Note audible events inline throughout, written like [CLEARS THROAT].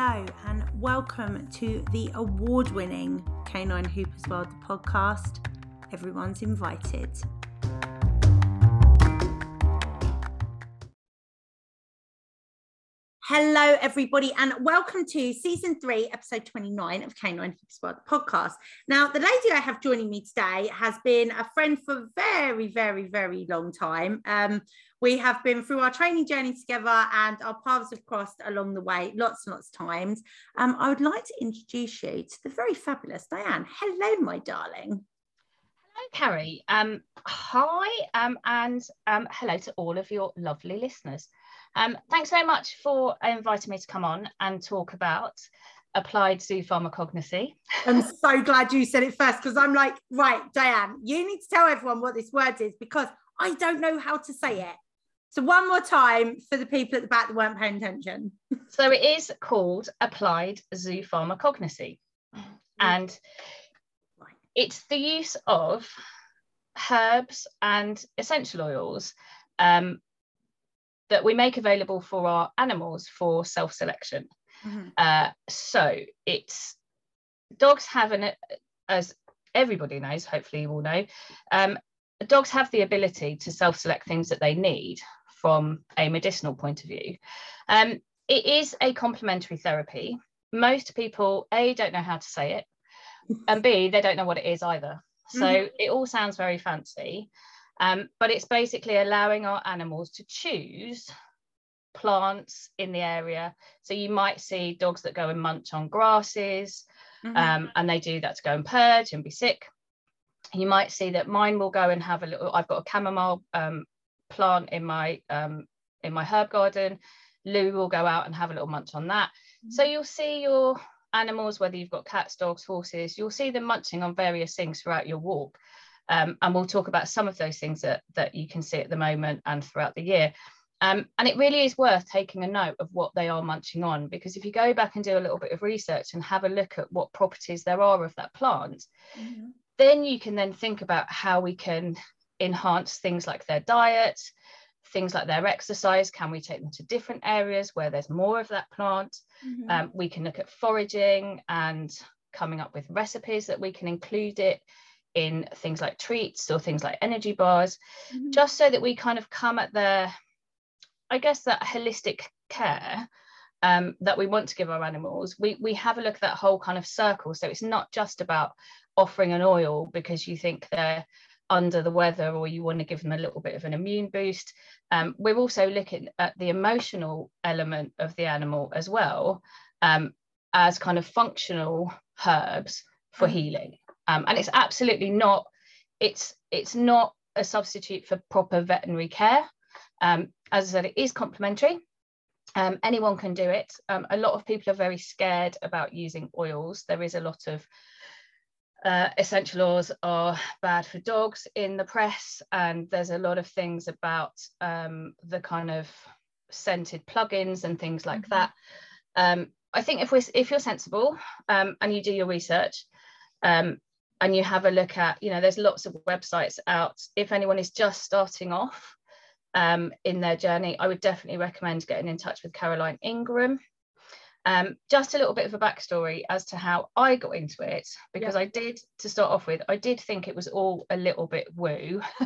Hello, and welcome to the award winning Canine Hoopers World podcast. Everyone's invited. Hello, everybody, and welcome to season three, episode 29 of Canine Hoopers World podcast. Now, the lady I have joining me today has been a friend for a very, very, very long time. Um, we have been through our training journey together and our paths have crossed along the way lots and lots of times. Um, I would like to introduce you to the very fabulous Diane. Hello, my darling. Hello, Carrie. Um, hi, um, and um, hello to all of your lovely listeners. Um, thanks very much for inviting me to come on and talk about applied zoopharmacognosy. I'm so glad you said it first because I'm like, right, Diane, you need to tell everyone what this word is because I don't know how to say it. So one more time for the people at the back that weren't paying attention. [LAUGHS] So it is called applied zoopharmacognosy. And it's the use of herbs and essential oils um, that we make available for our animals for self-selection. Mm-hmm. Uh, so it's dogs have an as everybody knows, hopefully you all know, um, dogs have the ability to self-select things that they need from a medicinal point of view. Um, it is a complementary therapy. Most people, A, don't know how to say it, and B, they don't know what it is either. So mm-hmm. it all sounds very fancy, um, but it's basically allowing our animals to choose plants in the area. So you might see dogs that go and munch on grasses, mm-hmm. um, and they do that to go and purge and be sick. You might see that mine will go and have a little. I've got a chamomile um, plant in my um, in my herb garden. Lou will go out and have a little munch on that. Mm-hmm. So you'll see your animals, whether you've got cats, dogs, horses, you'll see them munching on various things throughout your walk. Um, and we'll talk about some of those things that, that you can see at the moment and throughout the year. Um, and it really is worth taking a note of what they are munching on because if you go back and do a little bit of research and have a look at what properties there are of that plant, mm-hmm. then you can then think about how we can enhance things like their diet, things like their exercise. Can we take them to different areas where there's more of that plant? Mm-hmm. Um, we can look at foraging and coming up with recipes that we can include it in things like treats or things like energy bars, mm-hmm. just so that we kind of come at the, I guess, that holistic care um, that we want to give our animals. We, we have a look at that whole kind of circle. So it's not just about offering an oil because you think they're under the weather or you want to give them a little bit of an immune boost. Um, we're also looking at the emotional element of the animal as well um, as kind of functional herbs for mm. healing. Um, and it's absolutely not, it's, it's not a substitute for proper veterinary care. Um, as I said, it is complementary. Um, anyone can do it. Um, a lot of people are very scared about using oils. There is a lot of uh, essential oils are bad for dogs in the press, and there's a lot of things about um, the kind of scented plugins and things like mm-hmm. that. Um, I think if we if you're sensible um, and you do your research um, and you have a look at, you know, there's lots of websites out. If anyone is just starting off um, in their journey, I would definitely recommend getting in touch with Caroline Ingraham. Um, just a little bit of a backstory as to how I got into it, because I did, to start off with, I did think it was all a little bit woo [LAUGHS]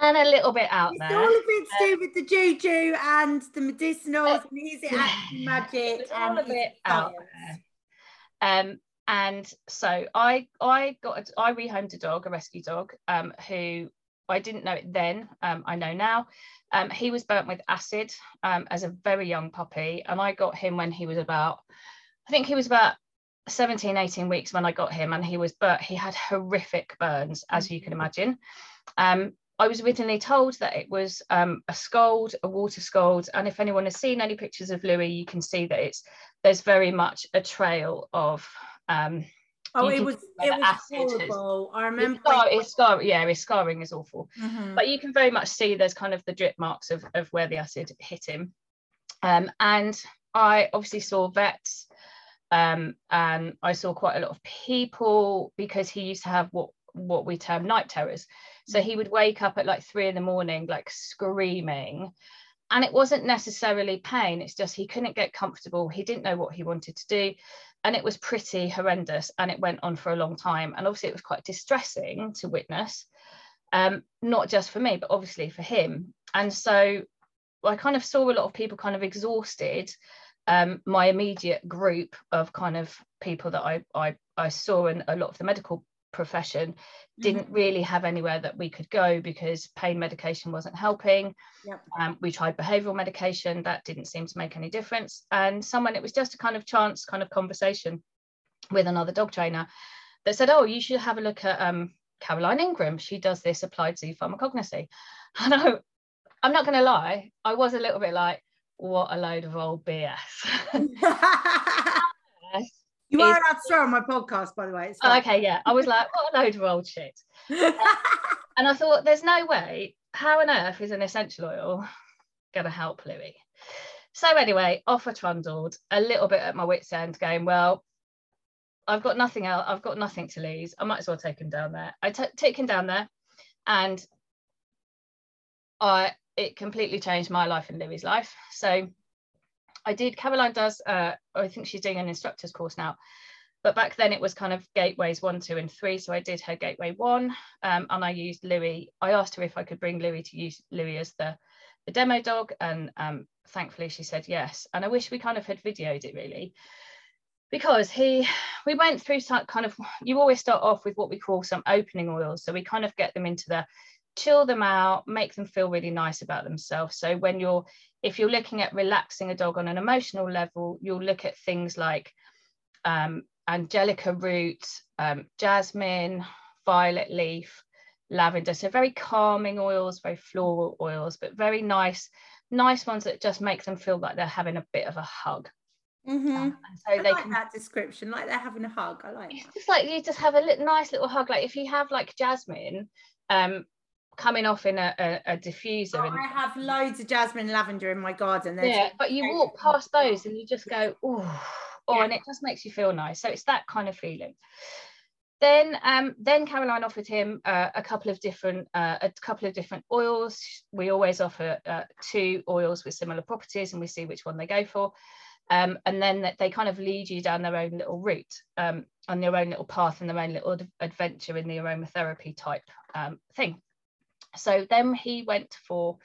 and a little bit out it's there. all a bit to do um, with the juju and the medicinals, and is it [LAUGHS] magic? It's all a bit out there. Um, and so I I got a, I rehomed a dog, a rescue dog, um, who I didn't know it then. Um, I know now. Um, he was burnt with acid um, as a very young puppy, and I got him when he was about, I think he was about 17, 18 weeks when I got him, and he was burnt. He had horrific burns, as you can mm-hmm. imagine. Um, I was originally told that it was um, a scald, a water scald, and if anyone has seen any pictures of Louis, you can see that it's there's very much a trail of um, Oh, it was it was horrible. I remember. It's, scar, it's scar, yeah, his scarring is awful. Mm-hmm. But you can very much see there's kind of the drip marks of, of where the acid hit him. Um, and I obviously saw vets, um, and I saw quite a lot of people because he used to have what what we term night terrors. So he would wake up at like three in the morning, like screaming, and it wasn't necessarily pain it's just he couldn't get comfortable he didn't know what he wanted to do and it was pretty horrendous and it went on for a long time and obviously it was quite distressing to witness um, not just for me but obviously for him. And so i kind of saw a lot of people kind of exhausted um, my immediate group of kind of people that I, I, I saw in a lot of the medical profession didn't mm-hmm. really have anywhere that we could go because pain medication wasn't helping. Yep. Um, we tried behavioral medication, that didn't seem to make any difference. And someone, it was just a kind of chance kind of conversation with another dog trainer that said, Oh, you should have a look at um, Caroline Ingraham. She does this applied zoo pharmacognosy. [LAUGHS] And I, I'm not going to lie, I was a little bit like, What a load of old BS. [LAUGHS] [LAUGHS] You are allowed to swear on my podcast, by the way. Oh, okay, yeah. I was like, what a load of old shit. [LAUGHS] and I thought, there's no way. How on earth is an essential oil going to help Louis? So anyway, off I trundled, a little bit at my wits' end, going, well, I've got nothing else. I've got nothing to lose. I might as well take him down there. I t- take him down there, and I it completely changed my life and Louis's life. So I did. Caroline does. Uh, I think she's doing an instructor's course now. But back then it was kind of gateways one, two, and three. So I did her gateway one, um, and I used Louis. I asked her if I could bring Louis to use Louis as the the demo dog, and um, thankfully she said yes. And I wish we kind of had videoed it really, because he we went through kind of. You always start off with what we call some opening oils, so we kind of get them into the chill them out, make them feel really nice about themselves. So when you're, if you're looking at relaxing a dog on an emotional level, you'll look at things like um, angelica root, um, jasmine, violet leaf, lavender. So very calming oils, very floral oils, but very nice, nice ones that just make them feel like they're having a bit of a hug. Mm-hmm. Um, so I they like can, that description, like they're having a hug. I like. It's that. just like you just have a little, nice little hug. Like if you have like jasmine, um, coming off in a, a, a diffuser. Oh, and, I have loads of jasmine lavender in my garden. There's yeah, but you walk past those and you just go, oh, oh, yeah. and it just makes you feel nice. So it's that kind of feeling. Then, um, then Caroline offered him uh, a couple of different, uh, a couple of different oils. We always offer uh, two oils with similar properties, and we see which one they go for. Um, and then they kind of lead you down their own little route, um, on their own little path and their own little adventure in the aromatherapy type um, thing. So then he went for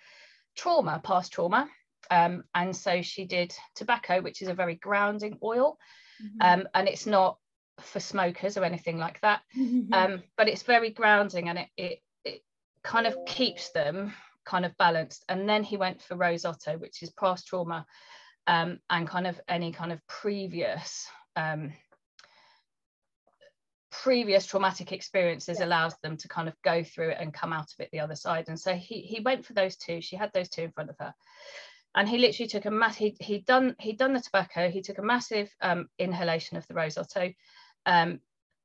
trauma, past trauma. Um, and so she did tobacco, which is a very grounding oil. Mm-hmm. Um, and it's not for smokers or anything like that. Mm-hmm. Um, but it's very grounding and it, it, it kind of keeps them kind of balanced. And then he went for Rose Otto, which is past trauma um, and kind of any kind of previous um, previous traumatic experiences yeah. allows them to kind of go through it and come out of it the other side. And so he he went for those two she had those two in front of her. And he literally took a mass he, he'd done he'd done the tobacco he took a massive um, inhalation of the rose otto um,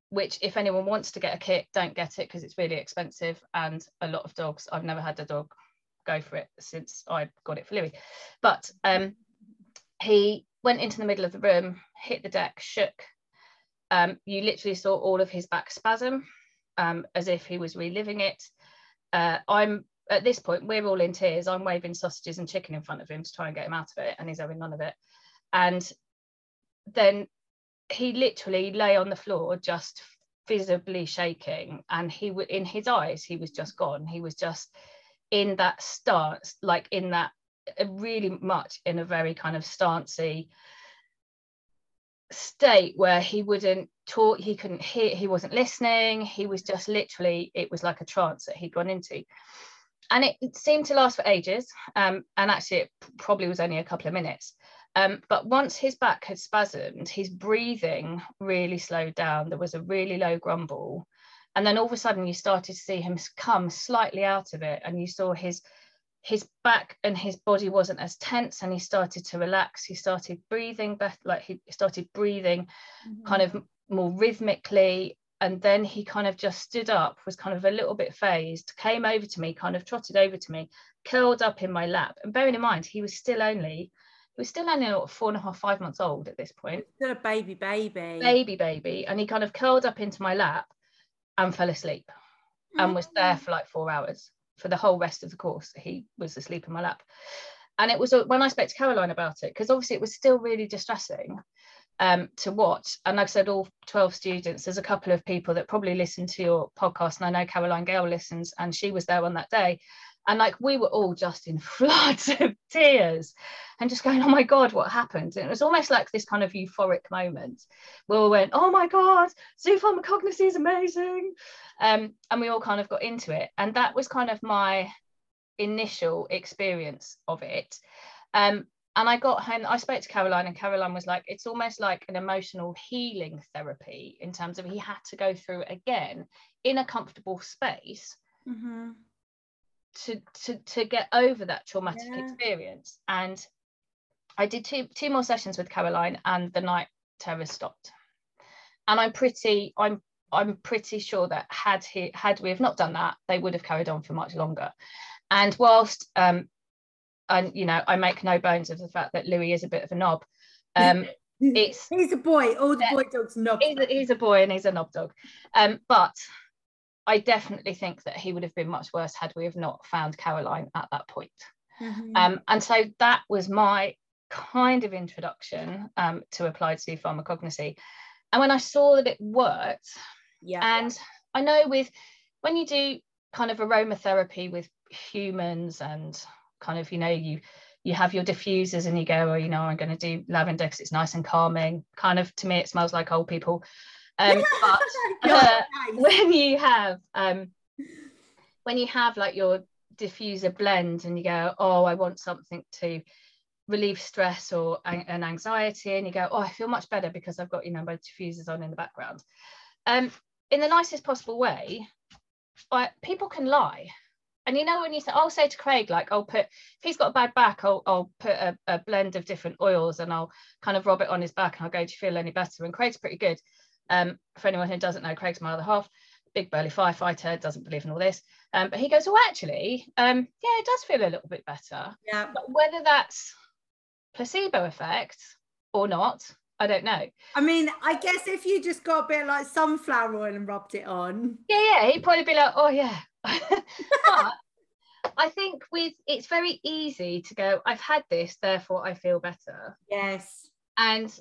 which if anyone wants to get a kit don't get it because it's really expensive and a lot of dogs i've never had a dog go for it since i got it for louis. But um, he went into the middle of the room hit the deck shook um, you literally saw all of his back spasm um, as if he was reliving it. Uh, I'm at this point, we're all in tears. I'm waving sausages and chicken in front of him to try and get him out of it, and he's having none of it. And then he literally lay on the floor, just visibly shaking, and he would in his eyes, he was just gone. He was just in that stance, like in that really much in a very kind of stancy state where he wouldn't talk he couldn't hear he wasn't listening he was just literally it was like a trance that he'd gone into. And it, it seemed to last for ages um, and actually it probably was only a couple of minutes. Um, but once his back had spasmed his breathing really slowed down. There was a really low grumble. And then all of a sudden you started to see him come slightly out of it and you saw his his back and his body wasn't as tense and he started to relax. He started breathing better like he started breathing mm-hmm. kind of more rhythmically and then he kind of just stood up was kind of a little bit fazed came over to me kind of trotted over to me curled up in my lap. And bearing in mind he was still only he was still only four and a half five months old at this point. Still a baby baby. Baby baby. And he kind of curled up into my lap and fell asleep and was there for like four hours for the whole rest of the course he was asleep in my lap And it was uh, when I spoke to Caroline about it, because obviously it was still really distressing um, to watch. And I've said all 12 students, there's a couple of people that probably listen to your podcast. And I know Caroline Gale listens, and she was there on that day. And like we were all just in [LAUGHS] floods of tears and just going, oh my God, what happened? And it was almost like this kind of euphoric moment where we went, oh my God, zoo pharmacognosy is amazing. Um, and we all kind of got into it. And that was kind of my initial experience of it. Um, and I got home, I spoke to Caroline, and Caroline was like, it's almost like an emotional healing therapy in terms of he had to go through it again in a comfortable space mm-hmm. To, to, to get over that traumatic yeah. experience. And I did two, two more sessions with Caroline, and the night terror stopped. And I'm pretty, I'm I'm pretty sure that had he had we have not done that, they would have carried on for much longer. And whilst um, and you know, I make no bones of the fact that Louis is a bit of a knob. Um, [LAUGHS] it's he's a boy. All the boy dogs knob. He's a, he's a, boy and he's a knob dog. Um, but I definitely think that he would have been much worse had we have not found Caroline at that point. Mm-hmm. Um, and so that was my kind of introduction um, to applied zoopharmacognosy. And when I saw that it worked, yeah, and I know with when you do kind of aromatherapy with humans and kind of you know you you have your diffusers and you go oh you know i'm going to do lavender because it's nice and calming kind of to me it smells like old people um, [LAUGHS] but uh, when you have um, when you have like your diffuser blend and you go oh i want something to relieve stress or an anxiety and you go oh i feel much better because i've got you know my diffusers on in the background. Um, in the nicest possible way I, people can lie. And you know when you say I'll say to Craig like I'll put if he's got a bad back I'll, I'll put a, a, blend of different oils and I'll kind of rub it on his back and I'll go do you feel any better? And Craig's pretty good um, for anyone who doesn't know Craig's my other half big burly firefighter doesn't believe in all this um, but he goes oh actually um, yeah it does feel a little bit better yeah but whether that's placebo effect or not I don't know. I mean, I guess if you just got a bit like sunflower oil and rubbed it on. Yeah, yeah, he'd probably be like, oh yeah, [LAUGHS] but I think with it's very easy to go, I've had this, therefore I feel better. Yes. And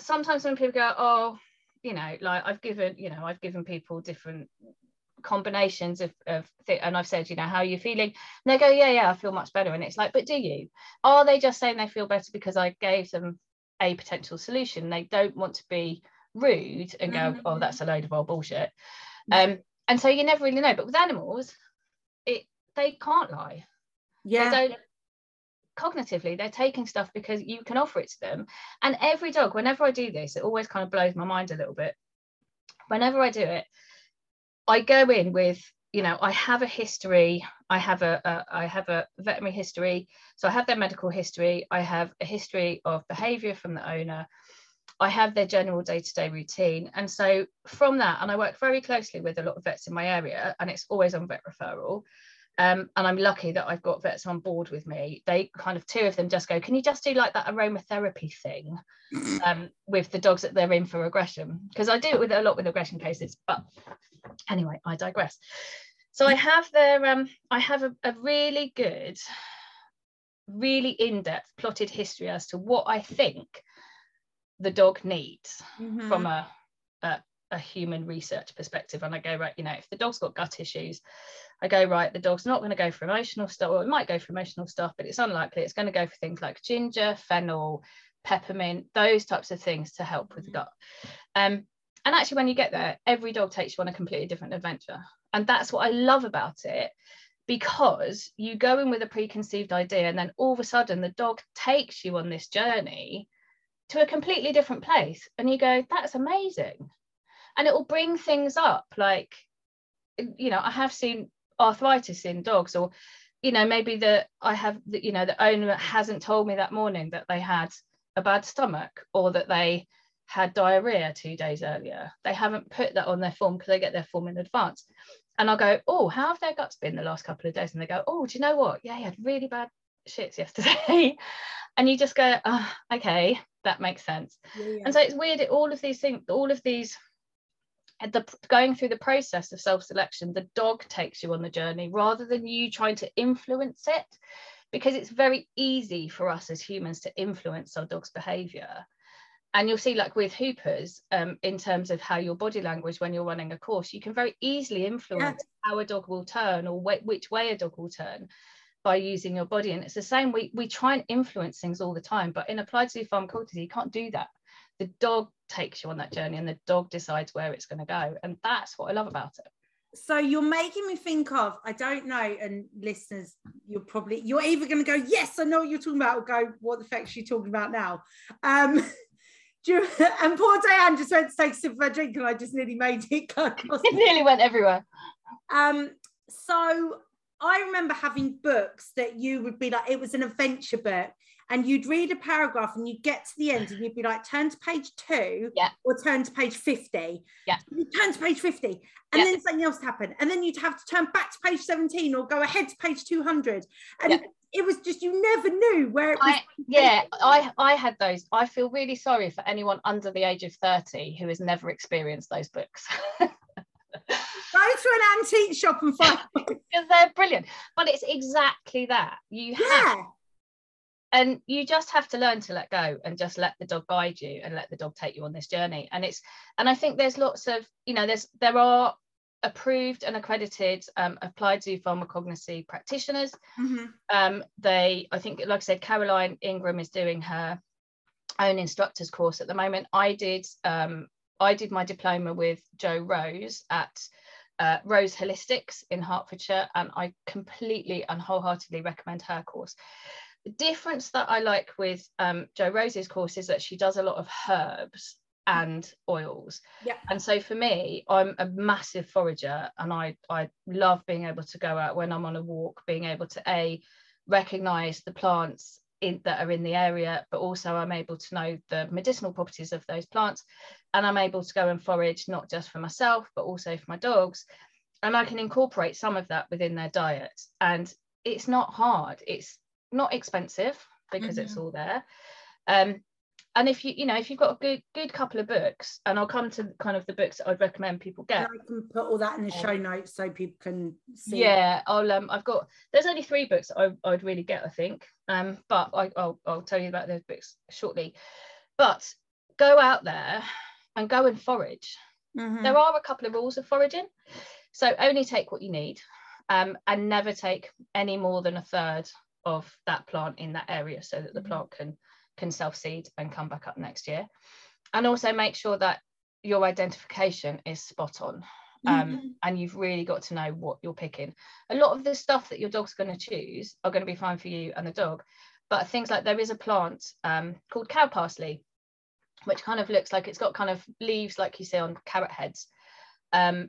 sometimes when people go, oh, you know, like I've given, you know, I've given people different combinations of, of th- and I've said, you know, how are you feeling? And they go, yeah, yeah, I feel much better. And it's like, but do you? Are they just saying they feel better because I gave them a potential solution? They don't want to be rude and go, mm-hmm. oh, that's a load of old bullshit. Um, and so you never really know but with animals it they can't lie yeah they don't cognitively they're taking stuff because you can offer it to them and every dog whenever i do this it always kind of blows my mind a little bit whenever i do it i go in with you know i have a history i have a, a I have a veterinary history so i have their medical history i have a history of behavior from the owner I have their general day-to-day routine. And so from that, and I work very closely with a lot of vets in my area, and it's always on vet referral. Um, and I'm lucky that I've got vets on board with me. They kind of two of them just go, can you just do like that aromatherapy thing [CLEARS THROAT] um, with the dogs that they're in for aggression? Because I do it with a lot with aggression cases. But anyway, I digress. So I have their, um, I have a, a really good, really in-depth plotted history as to what I think the dog needs mm-hmm. from a, a, a human research perspective and i go right you know if the dog's got gut issues i go right the dog's not going to go for emotional stuff. Or it might go for emotional stuff but it's unlikely. It's going to go for things like ginger fennel peppermint those types of things to help with the mm-hmm. gut. Um, and actually when you get there every dog takes you on a completely different adventure. And that's what i love about it because you go in with a preconceived idea and then all of a sudden the dog takes you on this journey to a completely different place and you go that's amazing. And it will bring things up like you know i have seen arthritis in dogs or you know maybe that i have the, you know the owner hasn't told me that morning that they had a bad stomach or that they had diarrhea two days earlier. They haven't put that on their form because they get their form in advance. And i'll go oh how have their guts been the last couple of days? And they go oh do you know what? Yeah he had really bad shits yesterday. [LAUGHS] And you just go oh, okay that makes sense. Yeah, yeah. and so it's weird all of these things all of these the going through the process of self-selection the dog takes you on the journey rather than you trying to influence it because it's very easy for us as humans to influence our dog's behavior. And you'll see like with hoopers um, in terms of how your body language when you're running a course you can very easily influence yeah. how a dog will turn or wh- which way a dog will turn by using your body. And it's the same we we try and influence things all the time but in applied zoo pharmacology you can't do that the dog takes you on that journey and the dog decides where it's going to go and that's what i love about it so you're making me think of i don't know and listeners you're probably you're either going to go yes i know what you're talking about or go what the fuck is she talking about now um [LAUGHS] you, and poor Diane just went to take a sip of her drink and I just nearly made it go [LAUGHS] It nearly went everywhere. Um, so I remember having books that you would be like, it was an adventure book, and you'd read a paragraph and you'd get to the end and you'd be like, turn to page two yeah. or turn to page 50. Yeah. You turn to page 50 and yeah. then something else happened. And then you'd have to turn back to page 17 or go ahead to page 200. And yeah. it was just, you never knew where it was. I, yeah, I, I had those. I feel really sorry for anyone under the age of 30 who has never experienced those books. [LAUGHS] Go to an antique shop and find [LAUGHS] because they're brilliant. But it's exactly that. You have yeah and you just have to learn to let go and just let the dog guide you and let the dog take you on this journey. And it's and i think there's lots of you know there's there are approved and accredited um, applied zoo pharmacognosy practitioners. Mm-hmm. um, they i think like i said caroline ingraham is doing her own instructors course at the moment. I did um, i did my diploma with joe rose at uh, Rose Holistics in Hertfordshire, and I completely and wholeheartedly recommend her course the difference that I like with um, Joe Rose's course is that she does a lot of herbs and oils. Yeah. And so for me, I'm a massive forager and I I love being able to go out when I'm on a walk, being able to a recognize the plants in, that are in the area, but also I'm able to know the medicinal properties of those plants. And I'm able to go and forage not just for myself, but also for my dogs. And I can incorporate some of that within their diet. And it's not hard. It's not expensive because mm-hmm. it's all there. Um, and if you you know if you've got a good good couple of books and i'll come to kind of the books that i'd recommend people get i can put all that in the show notes so people can see yeah i'll um i've got there's only three books I, i'd really get i think um but I, will I'll tell you about those books shortly but go out there and go and forage mm-hmm. there are a couple of rules of foraging so only take what you need um, and never take any more than a third of that plant in that area so that the mm-hmm. plant can can self seed and come back up next year and also make sure that your identification is spot on um, mm-hmm. and you've really got to know what you're picking a lot of the stuff that your dog's going to choose are going to be fine for you and the dog but things like there is a plant um, called cow parsley which kind of looks like it's got kind of leaves like you see on carrot heads um,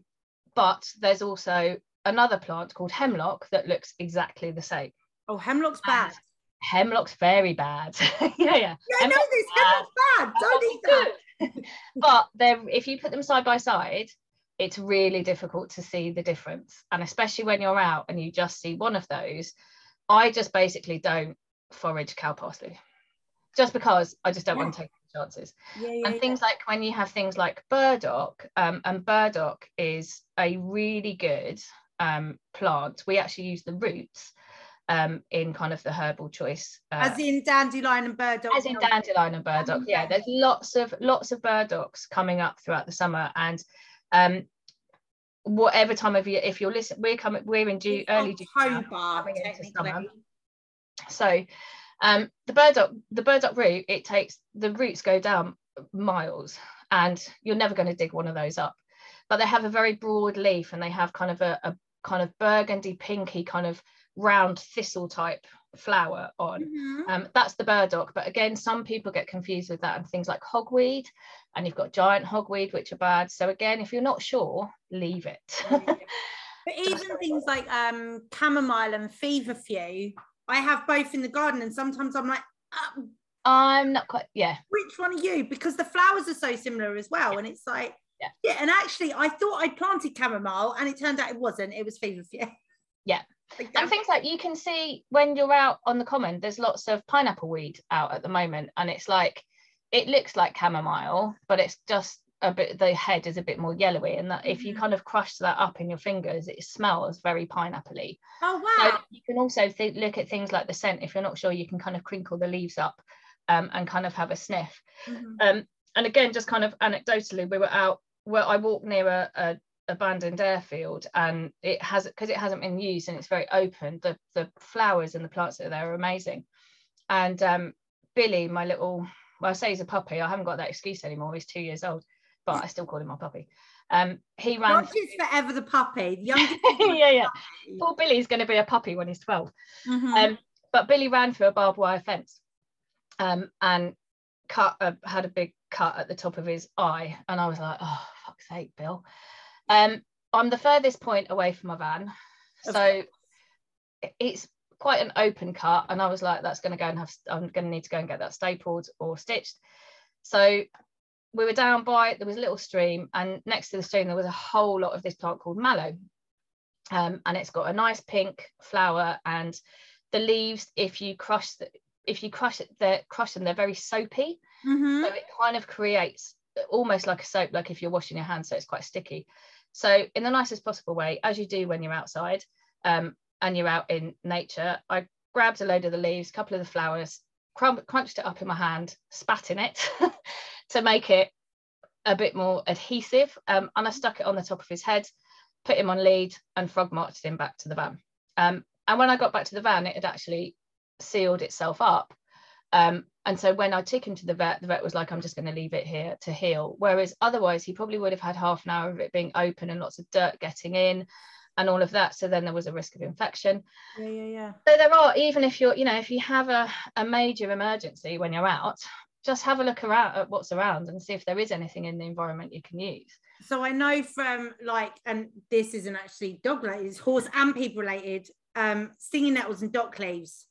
but there's also another plant called hemlock that looks exactly the same Oh, hemlock's bad. Hemlock's very bad. [LAUGHS] yeah, yeah. Yeah, I know this. Hemlock's bad. Don't eat that. [LAUGHS] but then if you put them side by side, it's really difficult to see the difference. And especially when you're out and you just see one of those, I just basically don't forage cow parsley just because I just don't yeah. want to take chances. Yeah, yeah, and things like when you have things like burdock, um, and burdock is a really good um, plant. We actually use the roots um, in kind of the herbal choice. Uh, as in dandelion and burdock. As in dandelion and burdock. Yeah, there's lots of lots of burdocks coming up throughout the summer, and um, whatever time of year, if you're listening, we're coming, we're in June, early June, coming into summer. So, um, the burdock, the burdock root, it takes the roots go down miles, and you're never going to dig one of those up. But they have a very broad leaf, and they have kind of a, a kind of burgundy pinky kind of round thistle type flower on. Mm-hmm. Um, that's the burdock. But again, some people get confused with that and things like hogweed, and you've got giant hogweed, which are bad. So again, if you're not sure, leave it. [LAUGHS] but even things like um, chamomile and feverfew, I have both in the garden, and sometimes I'm like, uh, I'm not quite, yeah. Which one are you? Because the flowers are so similar as well, yeah. and it's like. Yeah. yeah, and actually, I thought I planted chamomile, and it turned out it wasn't. It was feverfew. Yeah, and things like you can see when you're out on the common, there's lots of pineapple weed out at the moment, and it's like it looks like chamomile, but it's just a bit the head is a bit more yellowy and that if you Mhm. kind of crush that up in your fingers it smells very pineapple-y Oh so wow. you can also th- look at things like the scent if you're not sure you can kind of crinkle the leaves up um, and kind of have a sniff Mhm. um, and again just kind of anecdotally we were out where I walked near a, a abandoned airfield and it has because it hasn't been used and it's very open the the flowers and the plants that are there are amazing and um, Billy my little well I say he's a puppy I haven't got that excuse anymore he's two years old but I still call him my puppy um, he ran Josh is forever the puppy. The [LAUGHS] youngest yeah yeah puppy. poor Billy's going to be a puppy when he's 12 Mhm. um, but Billy ran through a barbed wire fence um, and cut a, had a big cut at the top of his eye. And I was like, oh, fuck's sake, Bill. Um, I'm the furthest point away from my van. Of So it's quite an open cut. And I was like, that's going to go and have, I'm going to need to go and get that stapled or stitched. So we were down by, there was a little stream, and next to the stream, there was a whole lot of this plant called mallow. Um, and it's got a nice pink flower and the leaves if you crush the, if you crush it they crush them they're very soapy Mhm. so it kind of creates almost like a soap like if you're washing your hands so it's quite sticky so in the nicest possible way as you do when you're outside um, and you're out in nature i grabbed a load of the leaves a couple of the flowers crumb- crunched it up in my hand spat in it [LAUGHS] to make it a bit more adhesive um, and i stuck it on the top of his head put him on lead and frog marched him back to the van. Um, and when i got back to the van it had actually sealed itself up um, and so when I took him to the vet, the vet was like, I'm just going to leave it here to heal. Whereas otherwise, he probably would have had half an hour of it being open and lots of dirt getting in and all of that. So then there was a risk of infection. Yeah, yeah, yeah. So there are, even if you're, you know, if you have a, a major emergency when you're out, just have a look around at what's around and see if there is anything in the environment you can use. So I know from like, and this isn't actually dog related, it's horse and people related, um, stinging nettles and dock leaves.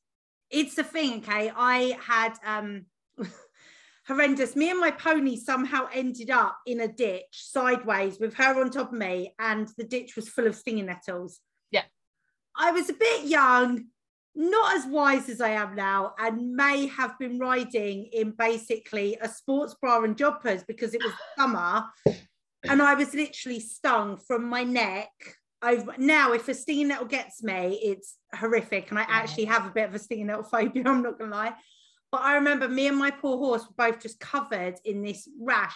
It's a thing, okay? I had um [LAUGHS] horrendous. Me and my pony somehow ended up in a ditch sideways with her on top of me, and the ditch was full of stinging nettles. Yeah. I was a bit young, not as wise as I am now, and may have been riding in basically a sports bra and jumpers because it was summer. And I was literally stung from my neck over. Now, if a stinging nettle gets me, it's horrific. And I Yeah. actually have a bit of a stinging nettle [LAUGHS] phobia, I'm not going to lie. But I remember me and my poor horse were both just covered in this rash.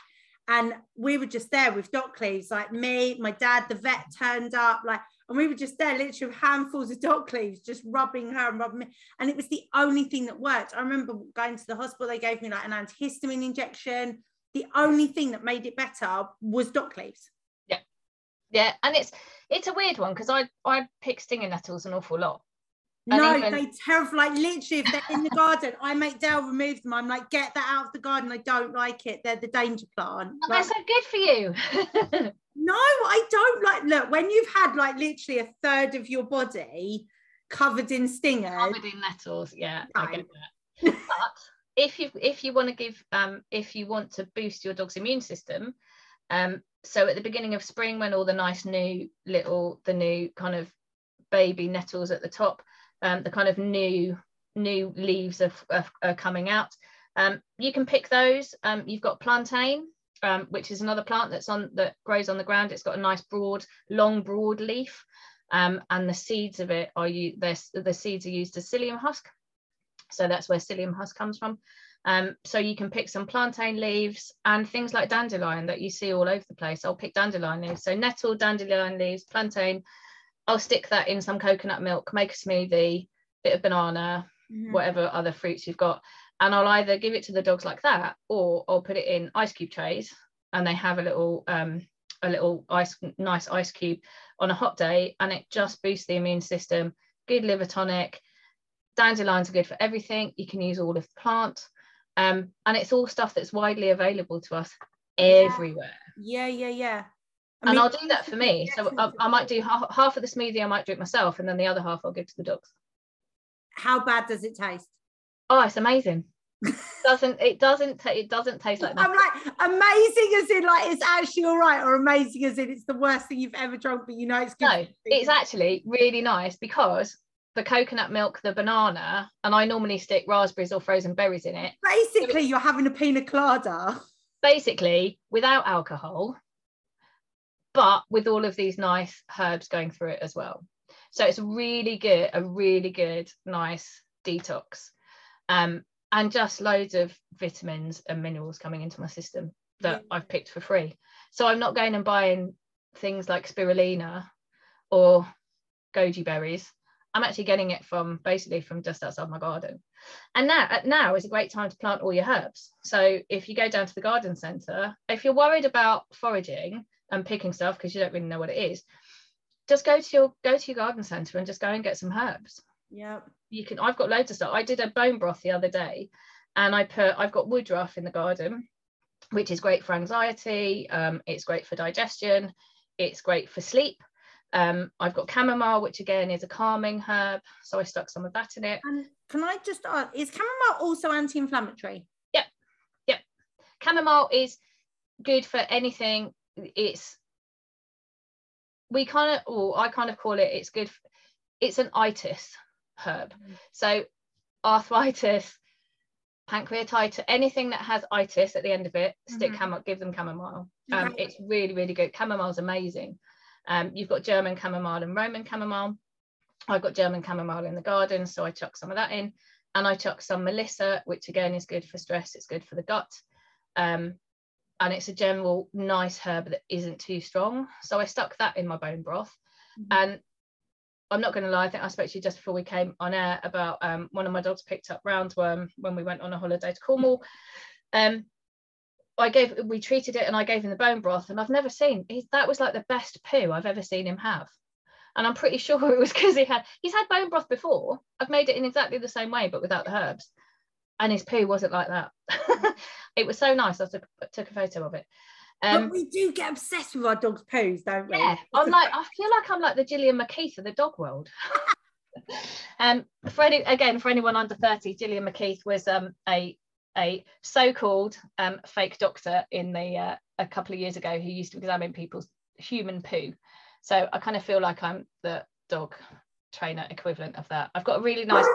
And we were just there with dock leaves, like me, my dad, the vet turned up, like, and we were just there, literally with handfuls of dock leaves, just rubbing her and rubbing me. And it was the only thing that worked. I remember going to the hospital, they gave me like an antihistamine injection. The only thing that made it better was dock leaves. Yeah, yeah. And it's, it's a weird one because I, I pick stinging nettles an awful lot. And No, even- they terrify. Like literally, if they're in the garden, I make Dale remove them. I'm like, get that out of the garden. I don't like it. They're the danger plant. Oh, they're so good for you. [LAUGHS] no, I don't like. Look, when you've had like literally a third of your body covered in stingers, covered in nettles. Yeah, I get that. but if you if you want to give um if you want to boost your dog's immune system, um so at the beginning of spring when all the nice new little the new kind of baby nettles at the top, um the kind of new new leaves are, are, are coming out. Um, you can pick those. Um, you've got plantain, um, which is another plant that's on that grows on the ground. It's got a nice broad, long, broad leaf um, and the seeds of it are you the seeds are used as psyllium husk so that's where psyllium husk comes from um, so you can pick some plantain leaves and things like dandelion that you see all over the place. I'll pick dandelion leaves. So nettle dandelion leaves plantain. I'll stick that in some coconut milk make a smoothie bit of banana Mhm. whatever other fruits you've got. And i'll either give it to the dogs like that or i'll put it in ice cube trays and they have a little um a little ice nice ice cube on a hot day and it just boosts the immune system good liver tonic. Dandelions are good for everything. You can use all of the plant um, and it's all stuff that's widely available to us everywhere yeah, yeah, yeah. I and mean, i'll do that for me so I, I might do half, half of the smoothie i might drink myself and then the other half i'll give to the dogs How bad does it taste? oh it's amazing [LAUGHS] doesn't it doesn't ta- it doesn't taste like that I'm like amazing as in like it's actually all right, or amazing as in it's the worst thing you've ever drunk, but you know it's good. no it's actually really nice because the coconut milk the banana and i normally stick raspberries or frozen berries in it basically you're having a pina colada. basically without alcohol, but with all of these nice herbs going through it as well. So it's really good, a really good, nice detox. Um, and just loads of vitamins and minerals coming into my system that. I've picked for free. So I'm not going and buying things like spirulina or goji berries. I'm actually getting it from basically from just outside my garden. And now, now is a great time to plant all your herbs. So if you go down to the garden centre, if you're worried about foraging and picking stuff because you don't really know what it is, just go to your go to your garden centre and just go and get some herbs. Yeah. You can. I've got loads of stuff. I did a bone broth the other day, and I put. I've got woodruff in the garden, which is great for anxiety. Um, it's great for digestion. It's great for sleep. Um, I've got chamomile, which again is a calming herb. So I stuck some of that in it. And can I just ask, is chamomile also anti-inflammatory? Yep. Yep. Chamomile is good for anything. It's we kind of, or I kind of call it, it's good. For, it's an itis herb. Mm. So arthritis, pancreatitis, anything that has itis at the end of it, stick mm-hmm. give them chamomile. Um, It's really, really good. Chamomile is amazing. Um, you've got German chamomile and Roman chamomile. I've got German chamomile in the garden, so I chuck some of that in. And I chuck some Melissa, which again is good for stress, it's good for the gut. Um, and it's a general nice herb that isn't too strong. So I stuck that in my bone broth. Mm-hmm. And I'm not going to lie, I think I spoke to you just before we came on air about um, one of my dogs picked up roundworm when we went on a holiday to Cornwall. Um, I gave we treated it and I gave him the bone broth and I've never seen that was like the best poo I've ever seen him have. And I'm pretty [LAUGHS] sure it was because he had he's had bone broth before. I've made it in exactly the same way but without the herbs. And his poo wasn't like that. [LAUGHS] it was so nice. I took, took a photo of it. Um, but we do get obsessed with our dog's poos, don't we? Yeah, I'm like, I feel like I'm like the Gillian McKeith of the dog world. [LAUGHS] um, for any, again, for anyone under 30, Gillian McKeith was um, a a so-called um, fake doctor in the uh, a couple of years ago who used to examine people's human poo. So I kind of feel like I'm the dog trainer equivalent of that. I've got a really nice.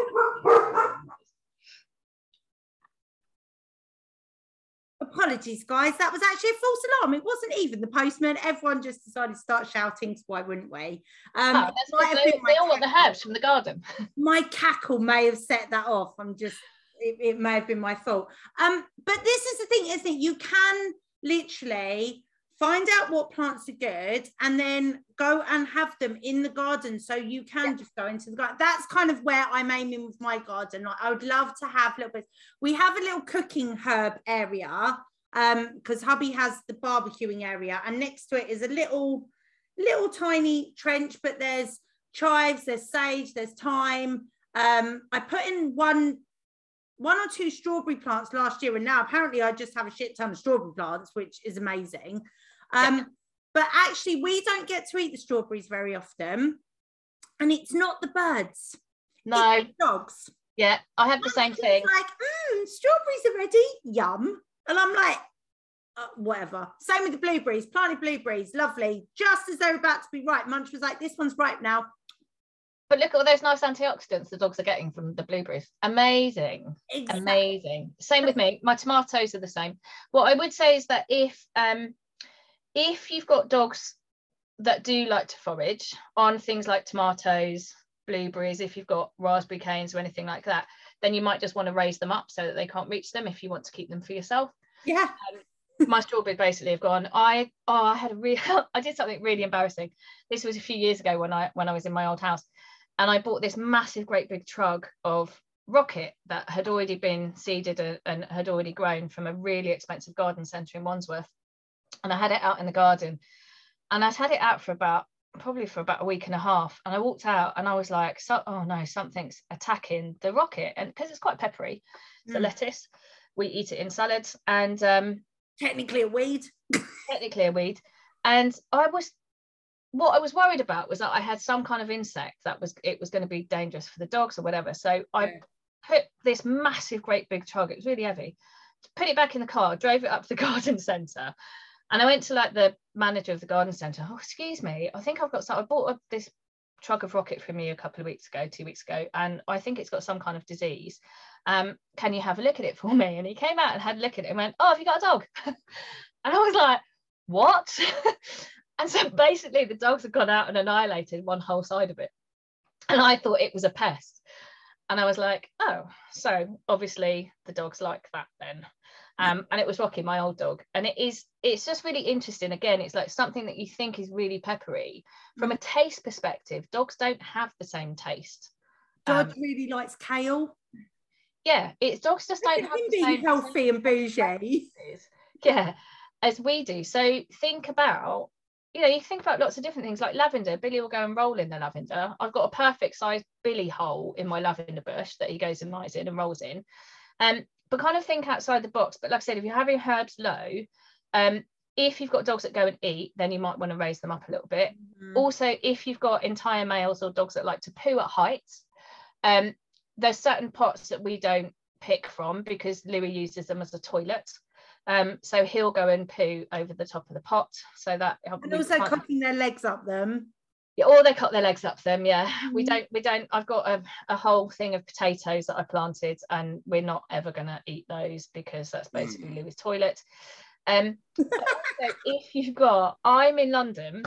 Apologies, guys. That was actually a false alarm. It wasn't even the postman. Everyone just decided to start shouting. So why wouldn't we? Um, oh, they, they all want the herbs from the garden. [LAUGHS] my cackle may have set that off. I'm just it, it may have been my fault. Um, but this is the thing, isn't it? You can literally find out what plants are good and then go and have them in the garden so you can yeah. just go into the garden that's kind of where i'm aiming with my garden like, i would love to have little bits we have a little cooking herb area um because hubby has the barbecuing area and next to it is a little little tiny trench but there's chives there's sage there's thyme um i put in one one or two strawberry plants last year, and now apparently I just have a shit ton of strawberry plants, which is amazing. Um, yeah. But actually, we don't get to eat the strawberries very often, and it's not the birds. No dogs. Yeah, I have the same thing. Like, mm, strawberries are ready. Yum. And I'm like, uh, whatever. Same with the blueberries. Planted blueberries, lovely. Just as they're about to be ripe, Munch was like, this one's ripe now. But look at all those nice antioxidants the dogs are getting from the blueberries. Amazing. Exactly. Amazing. Same with me. My tomatoes are the same. What I would say is that if um if you've got dogs that do like to forage on things like tomatoes, blueberries, if you've got raspberry canes or anything like that, then you might just want to raise them up so that they can't reach them if you want to keep them for yourself. Yeah. Um, my strawberries basically have gone. I oh I had a real [LAUGHS] I did something really embarrassing. This was a few years ago when I when I was in my old house and I bought this massive, great big trug of rocket that had already been seeded and had already grown from a really expensive garden centre in Wandsworth. And I had it out in the garden. And I'd had it out for about probably for about a week and a half. And I walked out and I was like, so, oh no, something's attacking the rocket. And because it's quite peppery, mm. the lettuce, we eat it in salads. And um, technically a weed. [LAUGHS] technically a weed. And I was what I was worried about was that I had some kind of insect that was it was going to be dangerous for the dogs or whatever. So I yeah. put this massive, great big truck. It was really heavy. Put it back in the car, drove it up to the [LAUGHS] garden centre, and I went to like the manager of the garden centre. Oh, excuse me, I think I've got some. I bought this truck of rocket from you a couple of weeks ago, two weeks ago, and I think it's got some kind of disease. Um, can you have a look at it for me? And he came out and had a look at it and went, Oh, have you got a dog? [LAUGHS] and I was like, What? [LAUGHS] and so [LAUGHS] basically, the dogs had gone out and annihilated one whole side of it. And I thought it was a pest. And I was like, Oh, so obviously the dog's like that then. Um, and it was Rocky, my old dog. And it is, it's just really interesting. Again, it's like something that you think is really peppery. From a taste perspective, dogs don't have the same taste. Dodge um, really likes kale. Yeah, it's dogs just don't have the same healthy and bougie. [LAUGHS] Yeah, as we do. So think about, you know, you think about lots of different things like lavender. Billy will go and roll in the lavender. I've got a perfect size Billy hole in my lavender bush that he goes and lies in and rolls in. Um, but kind of think outside the box. But like I said, if you're having herbs low, um, if you've got dogs that go and eat, then you might want to raise them up a little bit. Mm-hmm. Also, if you've got entire males or dogs that like to poo at heights, um, there's certain pots that we don't pick from because Louis uses them as a toilet. Um, so he'll go and poo over the top of the pot. So that and also cocking their legs up them. Yeah, or they cut their legs up them. Yeah, mm-hmm. we don't. We don't. I've got a, a whole thing of potatoes that I planted, and we're not ever going to eat those because that's basically mm. Louis' toilet. Um, so [LAUGHS] if you've got, I'm in London.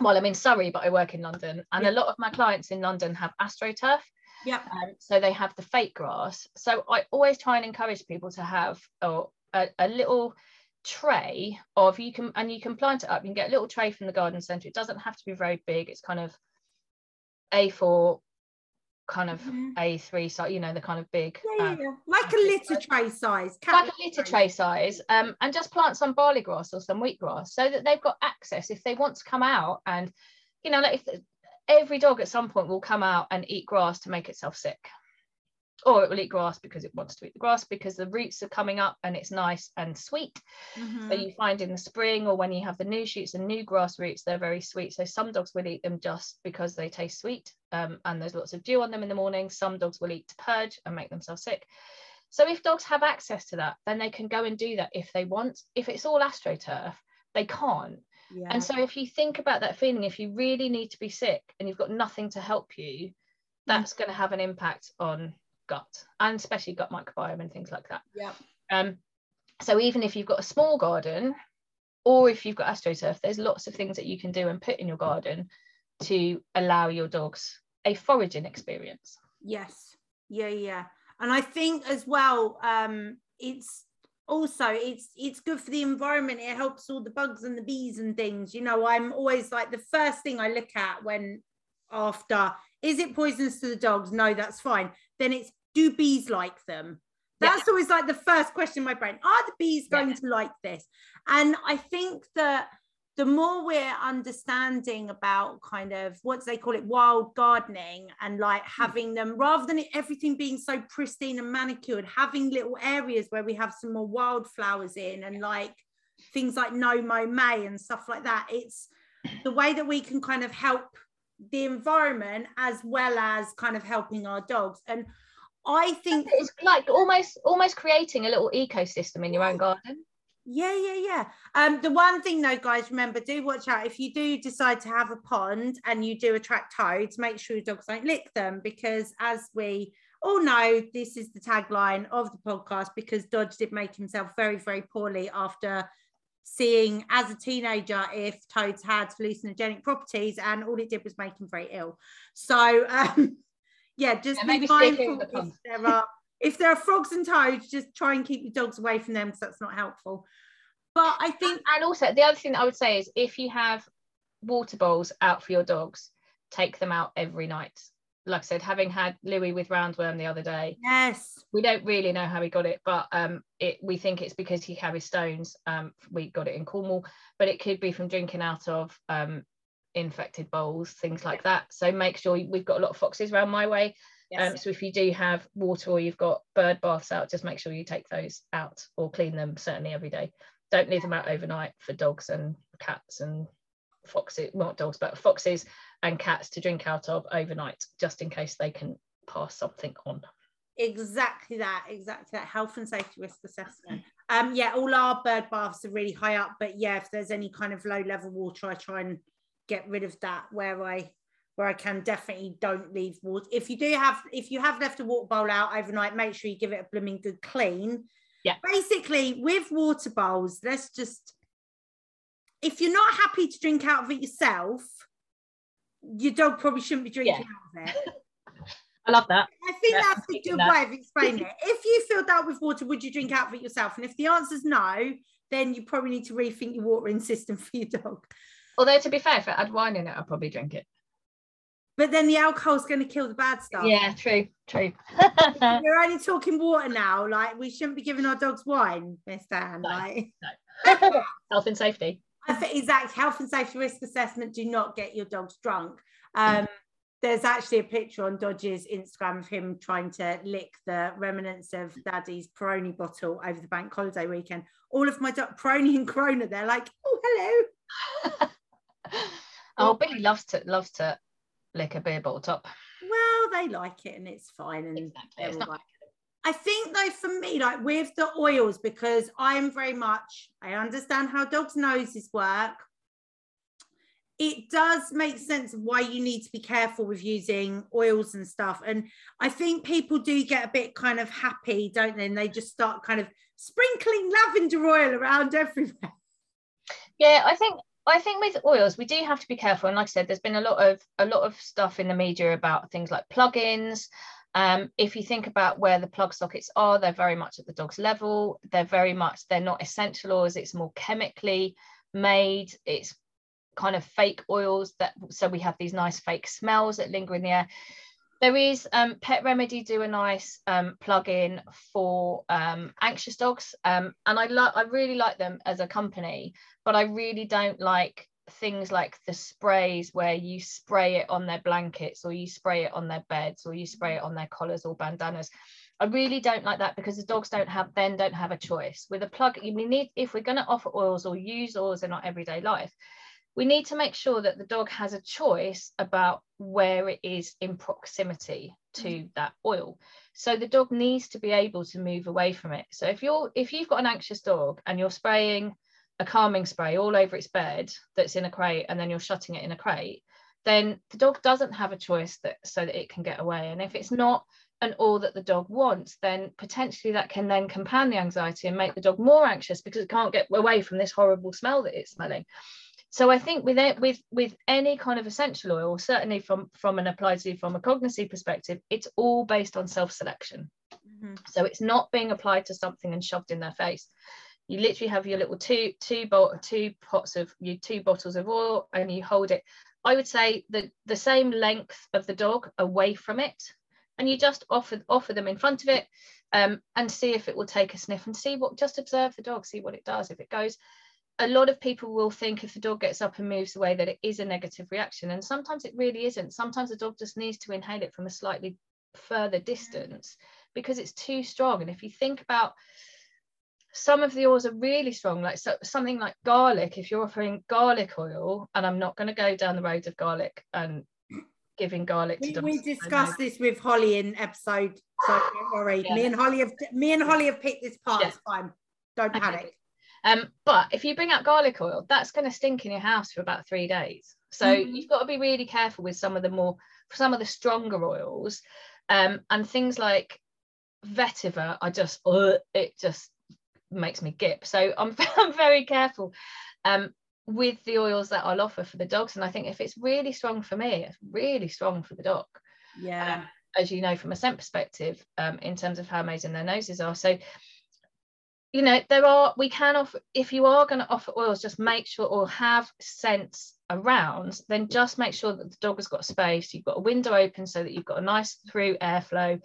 Well, I'm in Surrey, but I work in London, and yeah. a lot of my clients in London have astroturf. Yeah. Um, so they have the fake grass. So I always try and encourage people to have oh, a, a little tray of you can and you can plant it up. You can get a little tray from the garden centre. It doesn't have to be very big. It's kind of A4 kind of mm-hmm. A3 so you know, the kind of big yeah, um, yeah. like a litter tray size. Like a litter tray size. Um, and just plant some barley grass or some wheatgrass so that they've got access if they want to come out and you know, like if every dog at some point will come out and eat grass to make itself sick or it will eat grass because it wants to eat the grass because the roots are coming up and it's nice and sweet mm-hmm. so you find in the spring or when you have the new shoots and new grass roots they're very sweet so some dogs will eat them just because they taste sweet um, and there's lots of dew on them in the morning some dogs will eat to purge and make themselves sick so if dogs have access to that then they can go and do that if they want if it's all astroturf they can't yeah. And so if you think about that feeling, if you really need to be sick and you've got nothing to help you, that's mm. going to have an impact on gut and especially gut microbiome and things like that. Yeah. Um, so even if you've got a small garden or if you've got astroturf, there's lots of things that you can do and put in your garden to allow your dogs a foraging experience. Yes. Yeah, yeah. And I think as well, um, it's also it's it's good for the environment it helps all the bugs and the bees and things you know i'm always like the first thing i look at when after is it poisonous to the dogs no that's fine then it's do bees like them that's yeah. always like the first question in my brain are the bees going yeah. to like this and i think that the more we're understanding about kind of what do they call it wild gardening and like hmm. having them rather than everything being so pristine and manicured having little areas where we have some more wildflowers in and like things like No Mow May and stuff like that it's the way that we can kind of help the environment as well as kind of helping our dogs and i think it's like almost almost creating a little ecosystem in your own garden yeah, yeah, yeah. Um, the one thing though, guys, remember, do watch out if you do decide to have a pond and you do attract toads, make sure your dogs don't lick them because as we all know, this is the tagline of the podcast because Dodge did make himself very, very poorly after seeing as a teenager if toads had hallucinogenic properties and all it did was make him very ill. So [LAUGHS] um, yeah, just yeah, be mindful if there are if there are frogs and toads, just try and keep your dogs away from them because that's not helpful. But I think, and also the other thing that I would say is if you have water bowls out for your dogs, take them out every night. Like I said, having had Louis with roundworm the other day, yes, we don't really know how he got it, but um, it we think it's because he carries stones. Um, we got it in Cornwall, but it could be from drinking out of um infected bowls, things like that. So make sure we've got a lot of foxes around my way. Yes. Um, so if you do have water or you've got bird baths out, just make sure you take those out or clean them certainly every day. Don't leave them out overnight for dogs and cats and foxes, not dogs, but foxes and cats to drink out of overnight, just in case they can pass something on. Exactly that, exactly that. Health and safety risk assessment. Um, yeah, all our bird baths are really high up, but yeah, if there's any kind of low level water, I try and get rid of that where I where I can definitely don't leave water. If you do have, if you have left a water bowl out overnight, make sure you give it a blooming good clean. Yeah. Basically, with water bowls, let's just, if you're not happy to drink out of it yourself, your dog probably shouldn't be drinking Yeah. out of it. [LAUGHS] I love that. I think Yeah, that's a good that. way of explaining [LAUGHS] it. If you filled that with water, would you drink out of it yourself? And if the answer is no, then you probably need to rethink your watering system [LAUGHS] for your dog. Although to be fair, if it had wine in it, I'd probably drink it. But then the alcohol's going to kill the bad stuff. Yeah, true, true. [LAUGHS] We're only talking water now. Like we shouldn't be giving our dogs wine, Miss Dan. No. Like [LAUGHS] Health and safety. I think exact health and safety risk assessment. Do not get your dogs drunk. Um, there's actually a picture on Dodge's Instagram of him trying to lick the remnants of Daddy's Peroni bottle over the bank holiday weekend. All of my dog Peroni and Corona, they're like, oh hello. [LAUGHS] oh, Billy loves to loves to lick a beer bottle top. Well, they like it and it's fine. And Exactly. It's not right. I think though for me, like with the oils, because I'm very much I understand how dogs' noses work. It does make sense why you need to be careful with using oils and stuff. And I think people do get a bit kind of happy, don't they? And they just start kind of sprinkling lavender oil around everywhere. Yeah, I think I think with oils we do have to be careful. And like I said, there's been a lot of a lot of stuff in the media about things like plugins. Um, if you think about where the plug sockets are, they're very much at the dog's level. They're very much they're not essential oils. It's more chemically made. It's kind of fake oils that so we have these nice fake smells that linger in the air. There is um, Pet Remedy do a nice um, plug-in for um, anxious dogs, um, and I like I really like them as a company, but I really don't like things like the sprays where you spray it on their blankets or you spray it on their beds or you spray it on their collars or bandanas. I really don't like that because the dogs don't have then don't have a choice. With a plug, we need if we're going to offer oils or use oils in our everyday life, we need to make sure that the dog has a choice about where it is in proximity to mm-hmm. that oil. So the dog needs to be able to move away from it. So if you're if you've got an anxious dog and you're spraying a calming spray all over its bed that's in a crate and then you're shutting it in a crate then the dog doesn't have a choice that so that it can get away. And if it's not an oil that the dog wants then potentially that can then compound the anxiety and make the dog more anxious because it can't get away from this horrible smell that it's smelling so I think with it, with with any kind of essential oil, certainly from from an applied zoopharmacognosy perspective, it's all based on self-selection. So it's not being applied to something and shoved in their face. You literally have your little two two bot two pots of you two bottles of oil and you hold it. I would say the the same length of the dog away from it, and you just offer offer them in front of it, um, and see if it will take a sniff and see what. Just observe the dog, see what it does. If it goes, a lot of people will think if the dog gets up and moves away that it is a negative reaction and sometimes it really isn't sometimes the dog just needs to inhale it from a slightly further mm. distance because it's too strong and if you think about some of the oils are really strong like so, something like garlic if you're offering garlic oil and i'm not going to go down the road of garlic and giving garlic to We, we discussed this with Holly in episode, so don't worry. Yeah. Me and Holly have me and Holly have picked this part. Yeah. It's fine. Don't Okay, panic. Um, but if you bring out garlic oil, that's going to stink in your house for about three days. So Mhm. you've got to be really careful with some of the more, some of the stronger oils, um, and things like vetiver. I just, uh, it just makes me gip. So I'm, [LAUGHS] I'm very careful um, with the oils that I'll offer for the dogs. And I think if it's really strong for me, it's really strong for the dog Yeah. um, as you know from a scent perspective um, in terms of how amazing their noses are so you know there are we can offer if you are going to offer oils just make sure or have scents around then just make sure that the dog has got space you've got a window open so that you've got a nice through airflow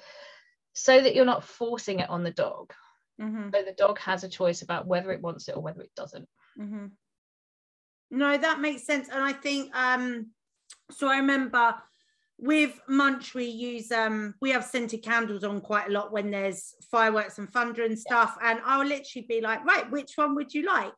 so that you're not forcing it on the dog Mhm. so the dog has a choice about whether it wants it or whether it doesn't hmm No, that makes sense. And I think um so I remember with Munch we use um we have scented candles on quite a lot when there's fireworks and thunder and stuff. And I'll literally be like, right, which one would you like?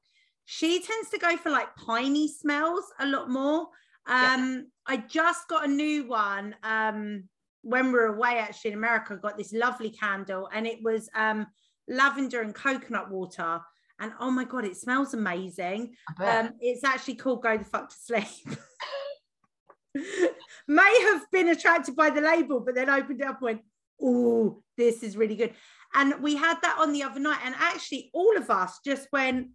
She tends to go for like piney smells a lot more. Um I just got a new one um when we were away actually in America, got this lovely candle and it was um lavender and coconut water. And oh my god, it smells amazing. Um, it's actually called Go the Fuck to Sleep. [LAUGHS] may have been attracted by the label, but then opened it up and went, oh, this is really good. And we had that on the other night, and actually, all of us just went,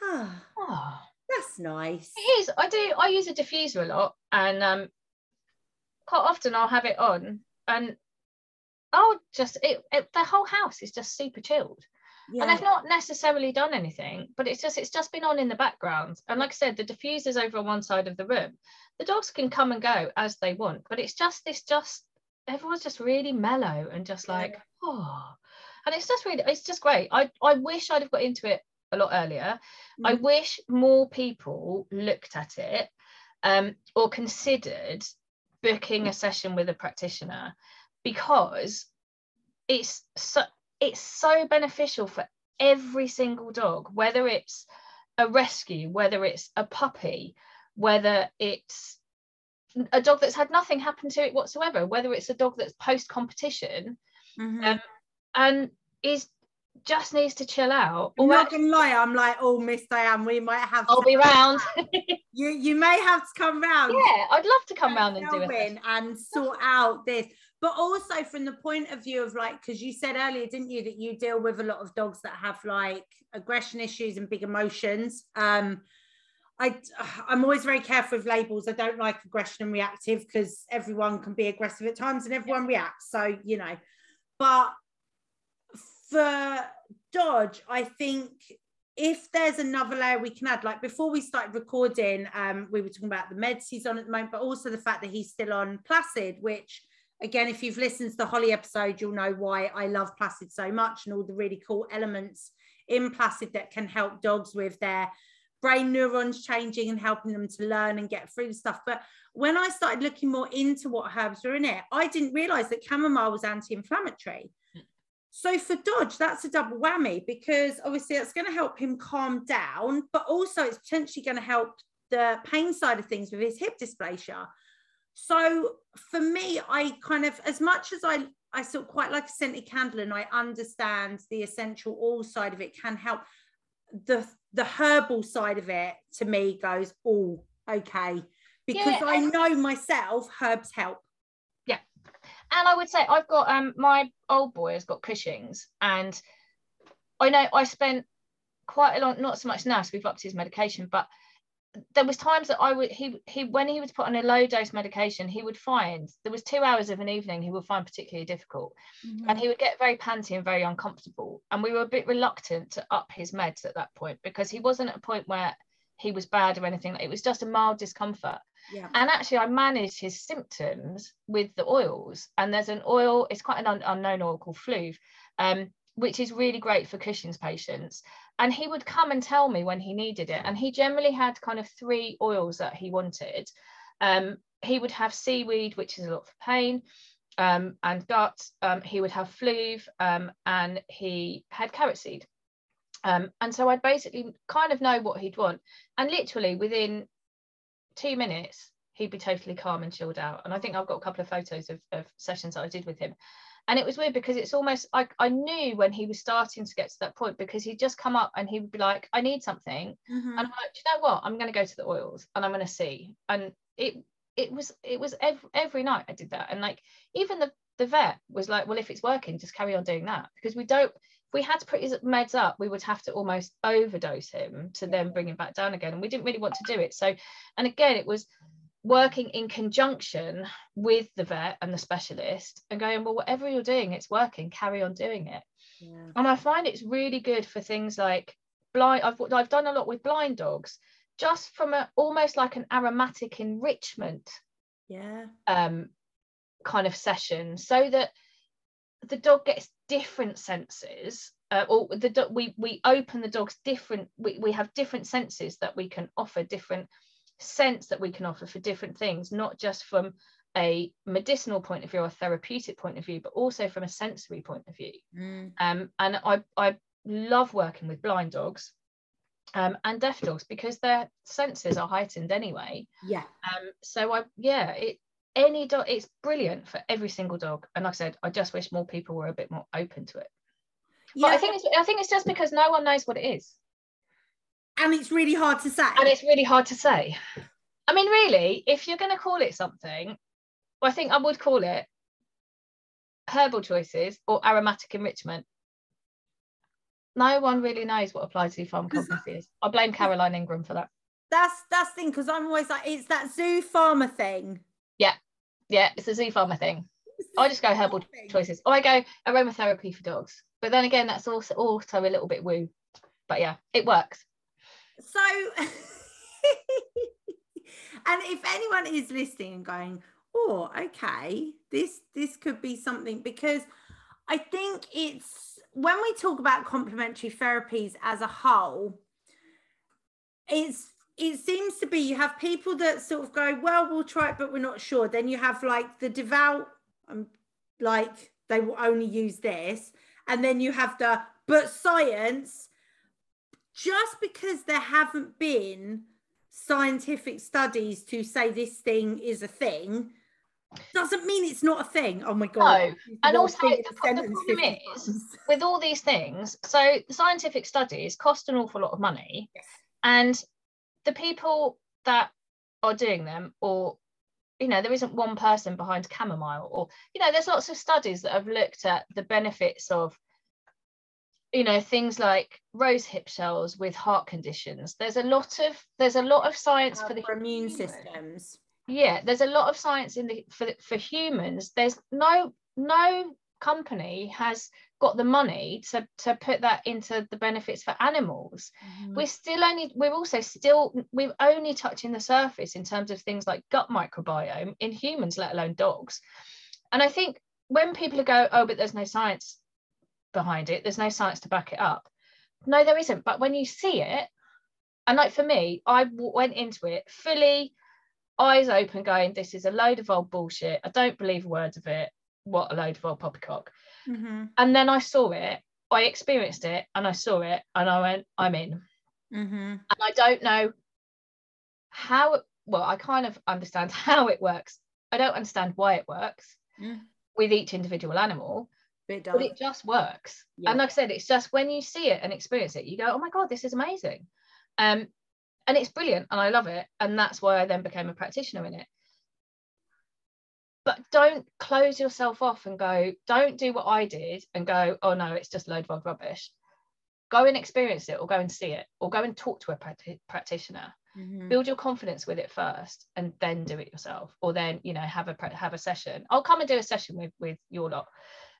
huh, oh, that's nice. It is. I do. I use a diffuser a lot, and um, quite often I'll have it on, and I'll just it, it the whole house is just super chilled. Yeah. And I've not necessarily done anything, but it's just it's just been on in the background. And like I said, the diffuser's over on one side of the room. The dogs can come and go as they want, but it's just this just everyone's just really mellow and just like yeah. oh and it's just really it's just great i i wish i'd have got into it a lot earlier mm. i wish more people looked at it um, or considered booking a session with a practitioner because it's so it's so beneficial for every single dog whether it's a rescue whether it's a puppy whether it's a dog that's had nothing happen to it whatsoever, whether it's a dog that's post competition mm-hmm. um, and is just needs to chill out. I'm not gonna lie, I'm like, oh, Miss Diane, we might have. I'll be round. [LAUGHS] you you may have to come round. Yeah, I'd love to come round and do it and sort out this. But also from the point of view of like, because you said earlier, didn't you, that you deal with a lot of dogs that have like aggression issues and big emotions. Um, I I'm always very careful with labels. I don't like aggression and reactive because everyone can be aggressive at times and everyone yeah. reacts. So you know, but for Dodge, I think if there's another layer we can add, like before we started recording, um, we were talking about the meds he's on at the moment, but also the fact that he's still on Placid, which again, if you've listened to the Holly episode, you'll know why I love Placid so much and all the really cool elements in Placid that can help dogs with their brain neurons changing and helping them to learn and get through stuff. But when I started looking more into what herbs were in it, I didn't realize that chamomile was anti inflammatory. So for Dodge, that's a double whammy because obviously it's going to help him calm down, but also it's potentially going to help the pain side of things with his hip dysplasia. So for me, I kind of, as much as I, I sort of quite like a scented candle and I understand the essential oil side of it can help. The the herbal side of it to me goes oh okay. Because yeah, I know myself herbs help. Yeah. And I would say I've got um my old boy has got Cushing's and I know I spent quite a long not so much now so we've upped his medication but there was times that I would he he when he was put on a low dose medication he would find there was two hours of an evening he would find particularly difficult. Mm-hmm. and he would get very panty and very uncomfortable. And we were a bit reluctant to up his meds at that point because he wasn't at a point where he was bad or anything. It was just a mild discomfort. Yeah. and actually I managed his symptoms with the oils. And there's an oil it's quite an un- unknown oil called Fluve um, which is really great for Cushing's patients and he would come and tell me when he needed it and he generally had kind of three oils that he wanted. Um, he would have seaweed which is a lot for pain um, and gut um, he would have Fluve um, and he had carrot seed. Um, and so I'd basically kind of know what he'd want and literally within two minutes he'd be totally calm and chilled out. And I think I've got a couple of photos of, of sessions that I did with him and it was weird because it's almost like I knew when he was starting to get to that point because he'd just come up and he would be like, I need something. Mm-hmm. And I'm like, you know what? I'm going to go to the oils and I'm going to see. And it it was it was every, every night I did that. And like even the the vet was like, well, if it's working, just carry on doing that because we don't. If we had to put his meds up, we would have to almost overdose him to then bring him back down again, and we didn't really want to do it. So, and again, it was working in conjunction with the vet and the specialist and going, well, whatever you're doing, it's working, carry on doing it. Yeah. And I find it's really good for things like blind, I've, I've done a lot with blind dogs, just from a almost like an aromatic enrichment yeah um kind of session so that the dog gets different senses uh, or the dog we we open the dog's different we, we have different senses that we can offer different sense that we can offer for different things, not just from a medicinal point of view or therapeutic point of view, but also from a sensory point of view. Mm. Um, and I, I love working with blind dogs um, and deaf dogs because their senses are heightened anyway. Yeah. Um, so I, yeah, it any dog, it's brilliant for every single dog. And like I said, I just wish more people were a bit more open to it. Yeah. But I think it's, I think it's just because no one knows what it is and it's really hard to say and it's really hard to say i mean really if you're going to call it something well, I think I would call it herbal choices or aromatic enrichment. No one really knows what applied zoopharmacognosy is. I blame Caroline Ingraham for that. That's that's the thing because I'm always like it's that zoo farmer thing. Yeah, yeah, it's a zoo farmer thing. I just go herbal choices, or I go aromatherapy for dogs. But then again, that's also also a little bit woo. But yeah, it works. So, [LAUGHS] and if anyone is listening and going, "Oh, okay, this this could be something," because I think it's when we talk about complementary therapies as a whole, it's it seems to be you have people that sort of go, well, we'll try it, but we're not sure. Then you have like the devout, um, like they will only use this, and then you have the but science. Just because there haven't been scientific studies to say this thing is a thing doesn't mean it's not a thing. Oh my god! No, and also the, the problem is with all these things. So the scientific studies cost an awful lot of money, yes. and the people that are doing them or you know there isn't one person behind chamomile or you know there's lots of studies that have looked at the benefits of you know things like rose hip shells with heart conditions. There's a lot of there's a lot of science uh, for the for immune systems. Yeah there's a lot of science in the for for humans. There's no no company has got the money to, to put that into the benefits for animals. Mm-hmm. we're still only we're also still we're only touching the surface in terms of things like gut microbiome in humans let alone dogs. And i think when people go oh but there's no science behind it there's no science to back it up no there isn't but when you see it and like for me i went into it fully eyes open going this is a load of old bullshit i don't believe words of it what a load of old poppycock Mm-hmm. And then I saw it, I experienced it, and I saw it, and I went, I'm in. Mm-hmm. And I don't know how, well, I kind of understand [LAUGHS] how it works. I don't understand why it works mm. with each individual animal, it but it just works. Yeah. And like I said, it's just when you see it and experience it, you go, oh my God, this is amazing. Um, and it's brilliant and I love it. And that's why I then became a practitioner in it but don't close yourself off and go don't do what i did and go oh no it's just load of rubbish go and experience it or go and see it or go and talk to a practitioner mm-hmm. build your confidence with it first and then do it yourself or then you know have a have a session i'll come and do a session with with your lot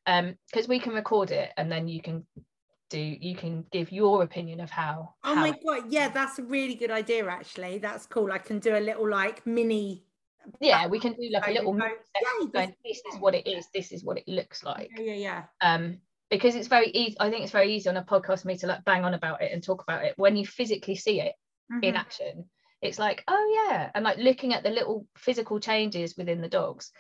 um because we can record it and then you can do you can give your opinion of how oh how my god yeah that's a really good idea actually. That's cool. I can do a little like mini yeah we can do like a little yeah, going, this is what it is. This is what it looks like. yeah, yeah. Yeah um because it's very easy i think it's very easy on a podcast for me to like bang on about it and talk about it. When you physically see it mm-hmm. in action it's like oh yeah. And like looking at the little physical changes within the dogs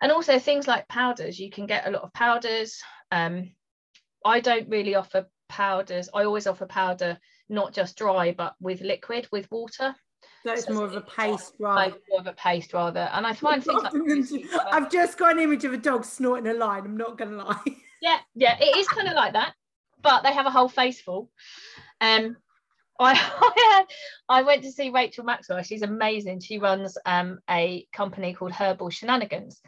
and also things like powders you can get a lot of powders um i don't really offer powders i always offer powder not just dry but with liquid with water so it's more of a paste rather. Like more of a paste rather. And I find things like I've just got an image of a dog snorting a line. I'm not gonna lie. [LAUGHS] Yeah, yeah, it is kind of like that, but they have a whole face full. Um, [LAUGHS] I, I went to see Rachel Maxwell. She's amazing. She runs um, a company called Herbal Shenanigans.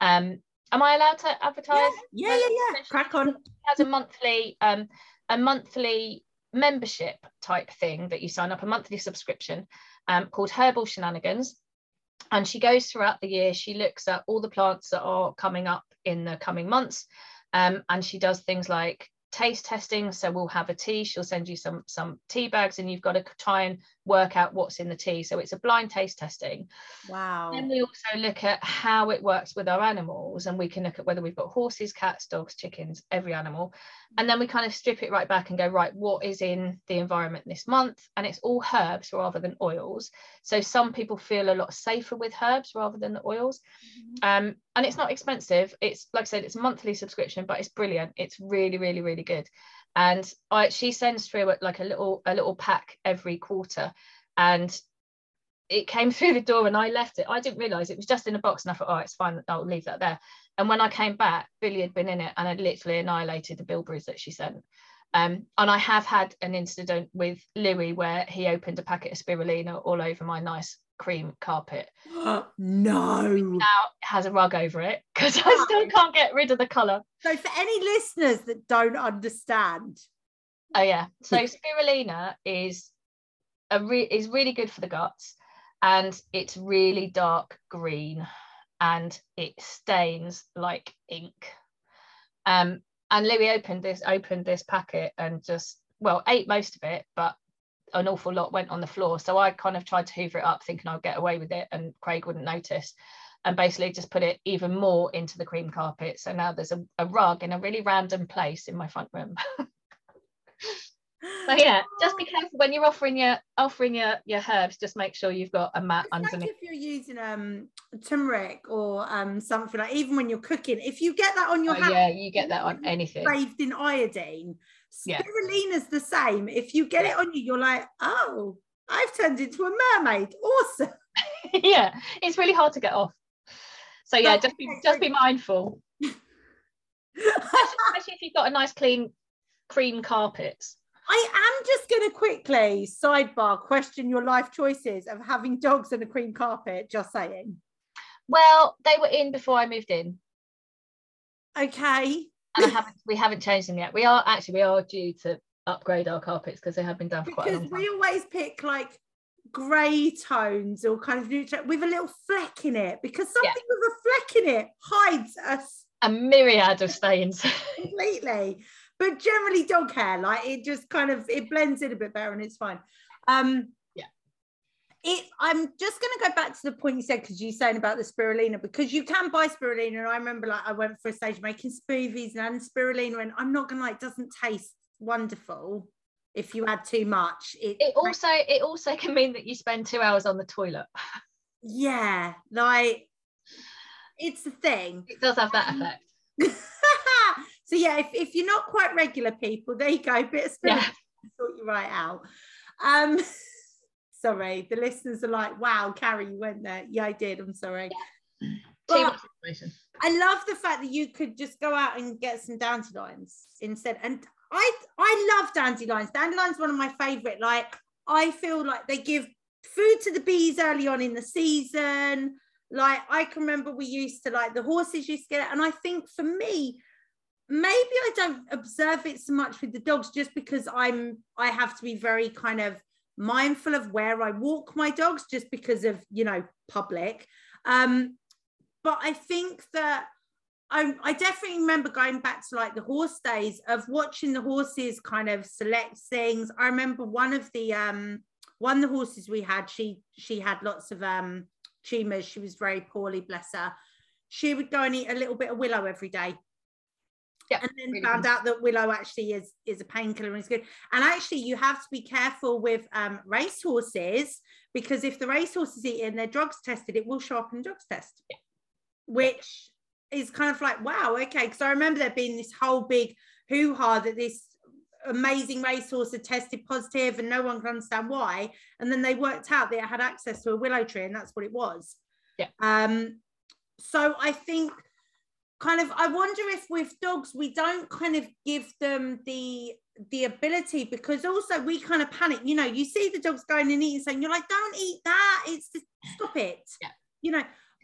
Um, am I allowed to advertise? Yeah, yeah, yeah. yeah. Crack on. She has a monthly, um, a monthly membership type thing that you sign up, a monthly subscription, um, called Herbal Shenanigans. And she goes throughout the year, she looks at all the plants that are coming up in the coming months. Um, and she does things like taste testing. So we'll have a tea, she'll send you some, some tea bags and you've got to try and work out what's in the tea. So it's a blind taste testing. Wow. Then we also look at how it works with our animals, and we can look at whether we've got horses, cats, dogs, chickens, every animal. And then we kind of strip it right back and go, right, what is in the environment this month? And it's all herbs rather than oils. So some people feel a lot safer with herbs rather than the oils. Mm-hmm. Um, and it's not expensive. It's like I said, it's a monthly subscription, but it's brilliant. It's really, really, really good and I, she sends through like a little a little pack every quarter and it came [LAUGHS] through the door and I left it. I didn't realize it was just in a box and I thought, oh, it's fine, I'll leave that there. And when I came back, Billy had been in it and had literally annihilated the bilberries that she sent. Um, and I have had an incident with Louis where he opened a packet of spirulina all over my nice cream carpet. [GASPS] no. Now it has a rug over it because I still can't get rid of the colour. So for any listeners that don't understand, Oh yeah. So spirulina is a re- is really good for the guts, and it's really dark green, and it stains like ink. Um, and Louis opened this opened this packet and just well ate most of it, but an awful lot went on the floor. So I kind of tried to hoover it up, thinking I'd get away with it, and Craig wouldn't notice. And basically just put it even more into the cream carpet. So now there's a, a rug in a really random place in my front room. [LAUGHS] So yeah, just be careful when you're offering your offering your your herbs. Just make sure you've got a mat It's like underneath. if you're using um turmeric or um something like even when you're cooking, if you get that on your Oh, hand, yeah, you get that on anything. bathed in iodine, Yeah. spirulina's the same. If you get it on you, you're like, oh, I've turned into a mermaid. Awesome. [LAUGHS] yeah, it's really hard to get off. So yeah, just be just be mindful, [LAUGHS] especially if you've got a nice clean cream carpets. I am just going to quickly sidebar question your life choices of having dogs and a cream carpet. Just saying. Well, they were in before I moved in, Okay. And haven't we haven't changed them yet. We are actually we are due to upgrade our carpets because they have been done for quite a Because long time. we always pick like grey tones or kind of neutral with a little fleck in it because something with a fleck in it hides us A myriad of stains. [LAUGHS] completely. But generally dog hair, like it just kind of it blends in a bit better and it's fine. Um Yeah. It I'm just gonna go back to the point you said because you're saying about the spirulina because you can buy spirulina and I remember like I went for a stage making smoothies and spirulina and I'm not gonna like it doesn't taste wonderful if you add too much. It, it also it also can mean that you spend two hours on the toilet. yeah, like it's a thing. It does have that effect. [LAUGHS] so yeah, if, if you're not quite regular people, there you go. Bit of spirit Yeah. sort you right out. Um, [LAUGHS] sorry, the listeners are like, "Wow, Carrie, you went there." Yeah, I did. I'm sorry. Too But. I love the fact that you could just go out and get some dandelions instead. And I I love dandelions. Dandelions one of my favorite. Like I feel like they give food to the bees early on in the season. Like I can remember we used to like the horses used to get it. And I think for me, maybe I don't observe it so much with the dogs just because I'm I have to be very kind of mindful of where I walk my dogs just because of you know public. Um, but I think that I, I definitely remember going back to like the horse days of watching the horses kind of select things. I remember one of the um one of the horses we had, she she had lots of um tumors. She was very poorly, bless her. She would go and eat a little bit of willow every day. Yeah, and then really found good. out that willow actually is is a painkiller and is good. And actually, you have to be careful with um, race horses because if the race horse is eating their drugs tested, it will show up in drugs test, which is kind of like wow, okay. Because I remember there being this whole big hoo ha that this amazing racehorse had tested positive and no one could understand why. And then they worked out that it had access to a willow tree and that's what it was. Yeah. Um, so I think kind of I wonder if with dogs we don't kind of give them the the ability because also we kind of panic. You know, you see the dogs going and eating something, you're like, don't eat that. It's just stop it. Yeah. You know,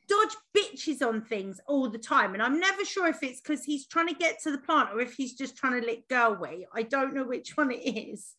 Dodge bitches on things all the time. And I'm never sure if it's because he's trying to get to the plant or if he's just trying to lick girl away. I don't know which one it is.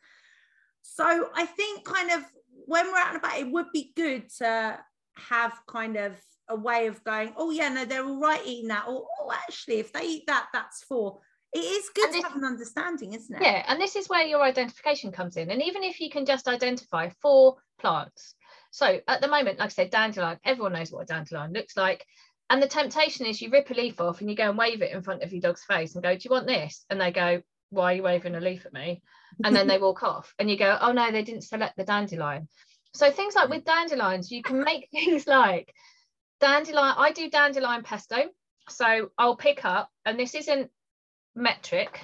So I think kind of when we're out and about, it would be good to have kind of a way of going, oh yeah, no, they're all right eating that. Or oh, actually, if they eat that, that's for. It is good And to have an understanding, isn't it? Yeah, and this is where your identification comes in. And even if you can just identify four plants. So at the moment, like I said, dandelion, everyone knows what a dandelion looks like. And the temptation is you rip a leaf off and you go and wave it in front of your dog's face and go, Do you want this? And they go, Why are you waving a leaf at me? And then they [LAUGHS] walk off. And you go, Oh no, they didn't select the dandelion. So things like mm. with dandelions, you can make [LAUGHS] things like dandelion. I do dandelion pesto. So I'll pick up, and this isn't metric,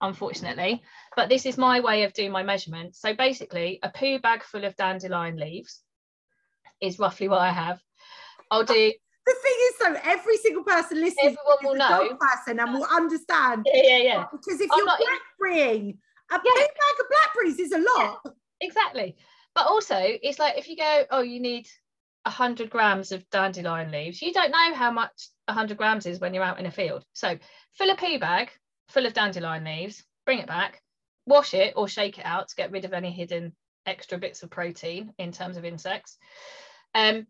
unfortunately, but this is my way of doing my measurement. So basically, a poo bag full of dandelion leaves is roughly what I have. I'll do, The thing is, though, every single person listening Everyone will a dog know. person and will understand. yeah, yeah, yeah, Because if I'm you're not blackberrying, a Yeah. bag of blackberries is a lot. exactly. But also, it's like if you go, oh, you need 100 grams of dandelion leaves. You don't know how much 100 grams is when you're out in a field. So fill a pea bag full of dandelion leaves, bring it back, wash it or shake it out to get rid of any hidden extra bits of protein in terms of insects. Um,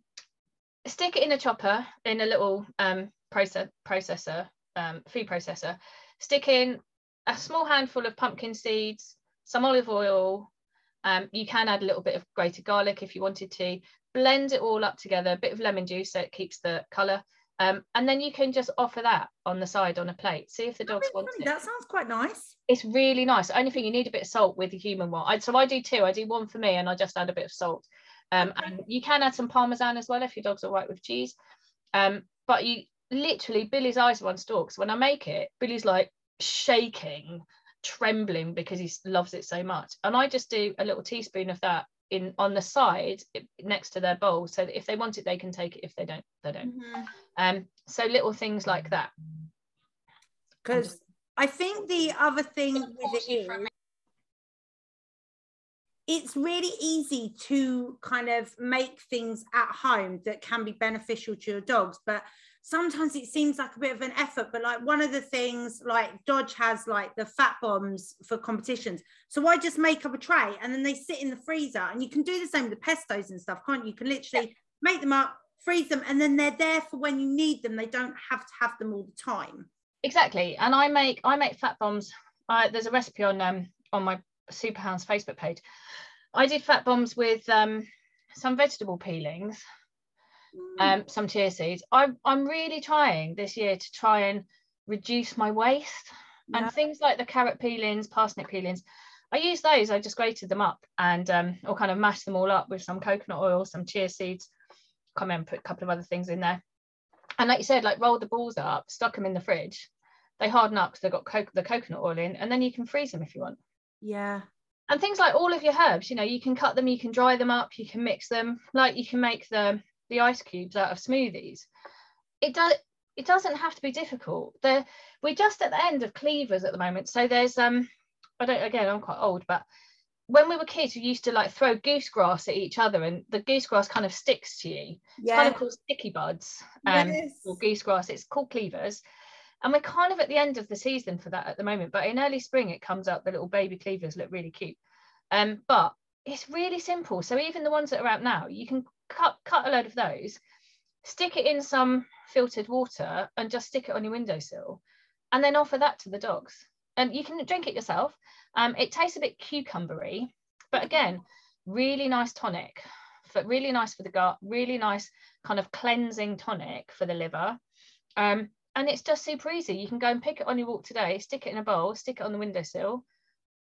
stick it in a chopper in a little um, process, processor, um, food processor. Stick in a small handful of pumpkin seeds, some olive oil. Um, you can add a little bit of grated garlic if you wanted to. Blend it all up together, a bit of lemon juice so it keeps the colour. Um, and then you can just offer that on the side on a plate. See if the dogs want it. That sounds quite nice. It's really nice. Only thing you need a bit of salt with the human one. I, so I do two. I do one for me, and I just add a bit of salt. Um, and you can add some parmesan as well if your dog's all right with cheese. Um, but you literally Billy's eyes are on stalks. When I make it, Billy's like shaking, trembling because he loves it so much. And I just do a little teaspoon of that in on the side next to their bowl so that if they want it they can take it if they don't they don't mm-hmm. um so little things like that because i think the other thing with it is it's really easy to kind of make things at home that can be beneficial to your dogs but sometimes it seems like a bit of an effort but like one of the things like dodge has like the fat bombs for competitions. So i just make up a tray and then they sit in the freezer? And you can do the same with the pestos and stuff can't you? You can literally yeah. make them up freeze them and then they're there for when you need them. They don't have to have them all the time. Exactly. And i make i make fat bombs. Uh, there's a recipe on um on my superhounds facebook page. I did fat bombs with um some vegetable peelings um, mm. some chia seeds. I'm, I'm really trying this year to try and reduce my waste yeah. and things like the carrot peelings, parsnip peelings. I use those, I just grated them up and um, or kind of mashed them all up with some coconut oil, some chia seeds, come in, put a couple of other things in there. And like you said, like roll the balls up, stuck them in the fridge. They harden up because they've got co- the coconut oil in, and then you can freeze them if you want. Yeah. And things like all of your herbs, you know, you can cut them, you can dry them up, you can mix them. Like you can make the the ice cubes out of smoothies. It does it doesn't have to be difficult. There we're just at the end of cleavers at the moment. So there's um I don't again I'm quite old, but when we were kids, we used to like throw goose grass at each other, and the goose grass kind of sticks to you. Yeah. It's kind of called sticky buds, um, yes. or goose grass. It's called cleavers, and we're kind of at the end of the season for that at the moment. But in early spring, it comes up. The little baby cleavers look really cute, um, but it's really simple. So even the ones that are out now, you can cut cut a load of those, stick it in some filtered water, and just stick it on your windowsill, and then offer that to the dogs. And you can drink it yourself. Um, it tastes a bit cucumbery, but again, really nice tonic. For, really nice for the gut, really nice kind of cleansing tonic for the liver. Um, and it's just super easy. You can go and pick it on your walk today, stick it in a bowl, stick it on the windowsill.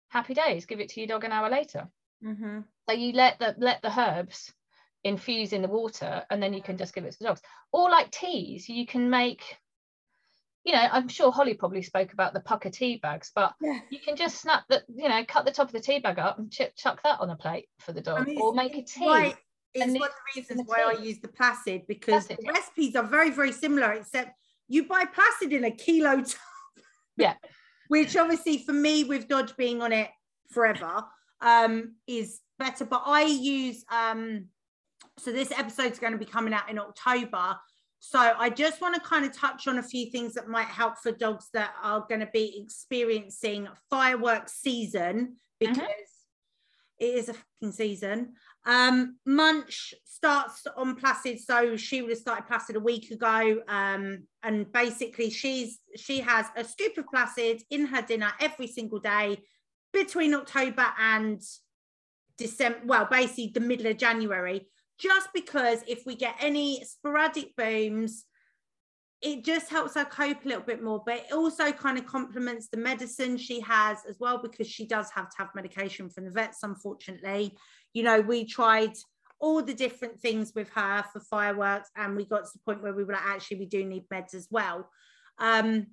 Happy days. Give it to your dog an hour later. Mm-hmm. So you let the let the herbs infuse in the water and then you can just give it to the dogs. Or like teas you can make you know i'm sure holly probably spoke about the Pukka tea bags but yeah. you can just snap the you know cut the top of the tea bag up and chip, chuck that on a plate for the dog I mean, or make a tea. why, it's one of the reasons why i use the placid because placid, the recipes are very very similar except you buy placid in a kilo [LAUGHS] tub. Yeah. Which obviously for me with dodge being on it forever um is better but i use um so this episode is going to be coming out in October. So I just want to kind of touch on a few things that might help for dogs that are going to be experiencing fireworks season because mm-hmm. it is a fucking season. Um, Munch starts on Placid, so she would have started Placid a week ago. Um, and basically, she's she has a scoop of Placid in her dinner every single day between October and December. Well, basically the middle of January just because if we get any sporadic booms, it just helps her cope a little bit more, but it also kind of complements the medicine she has as well, because she does have to have medication from the vets, unfortunately. You know, we tried all the different things with her for fireworks, and we got to the point where we were like, actually, we do need meds as well. Um,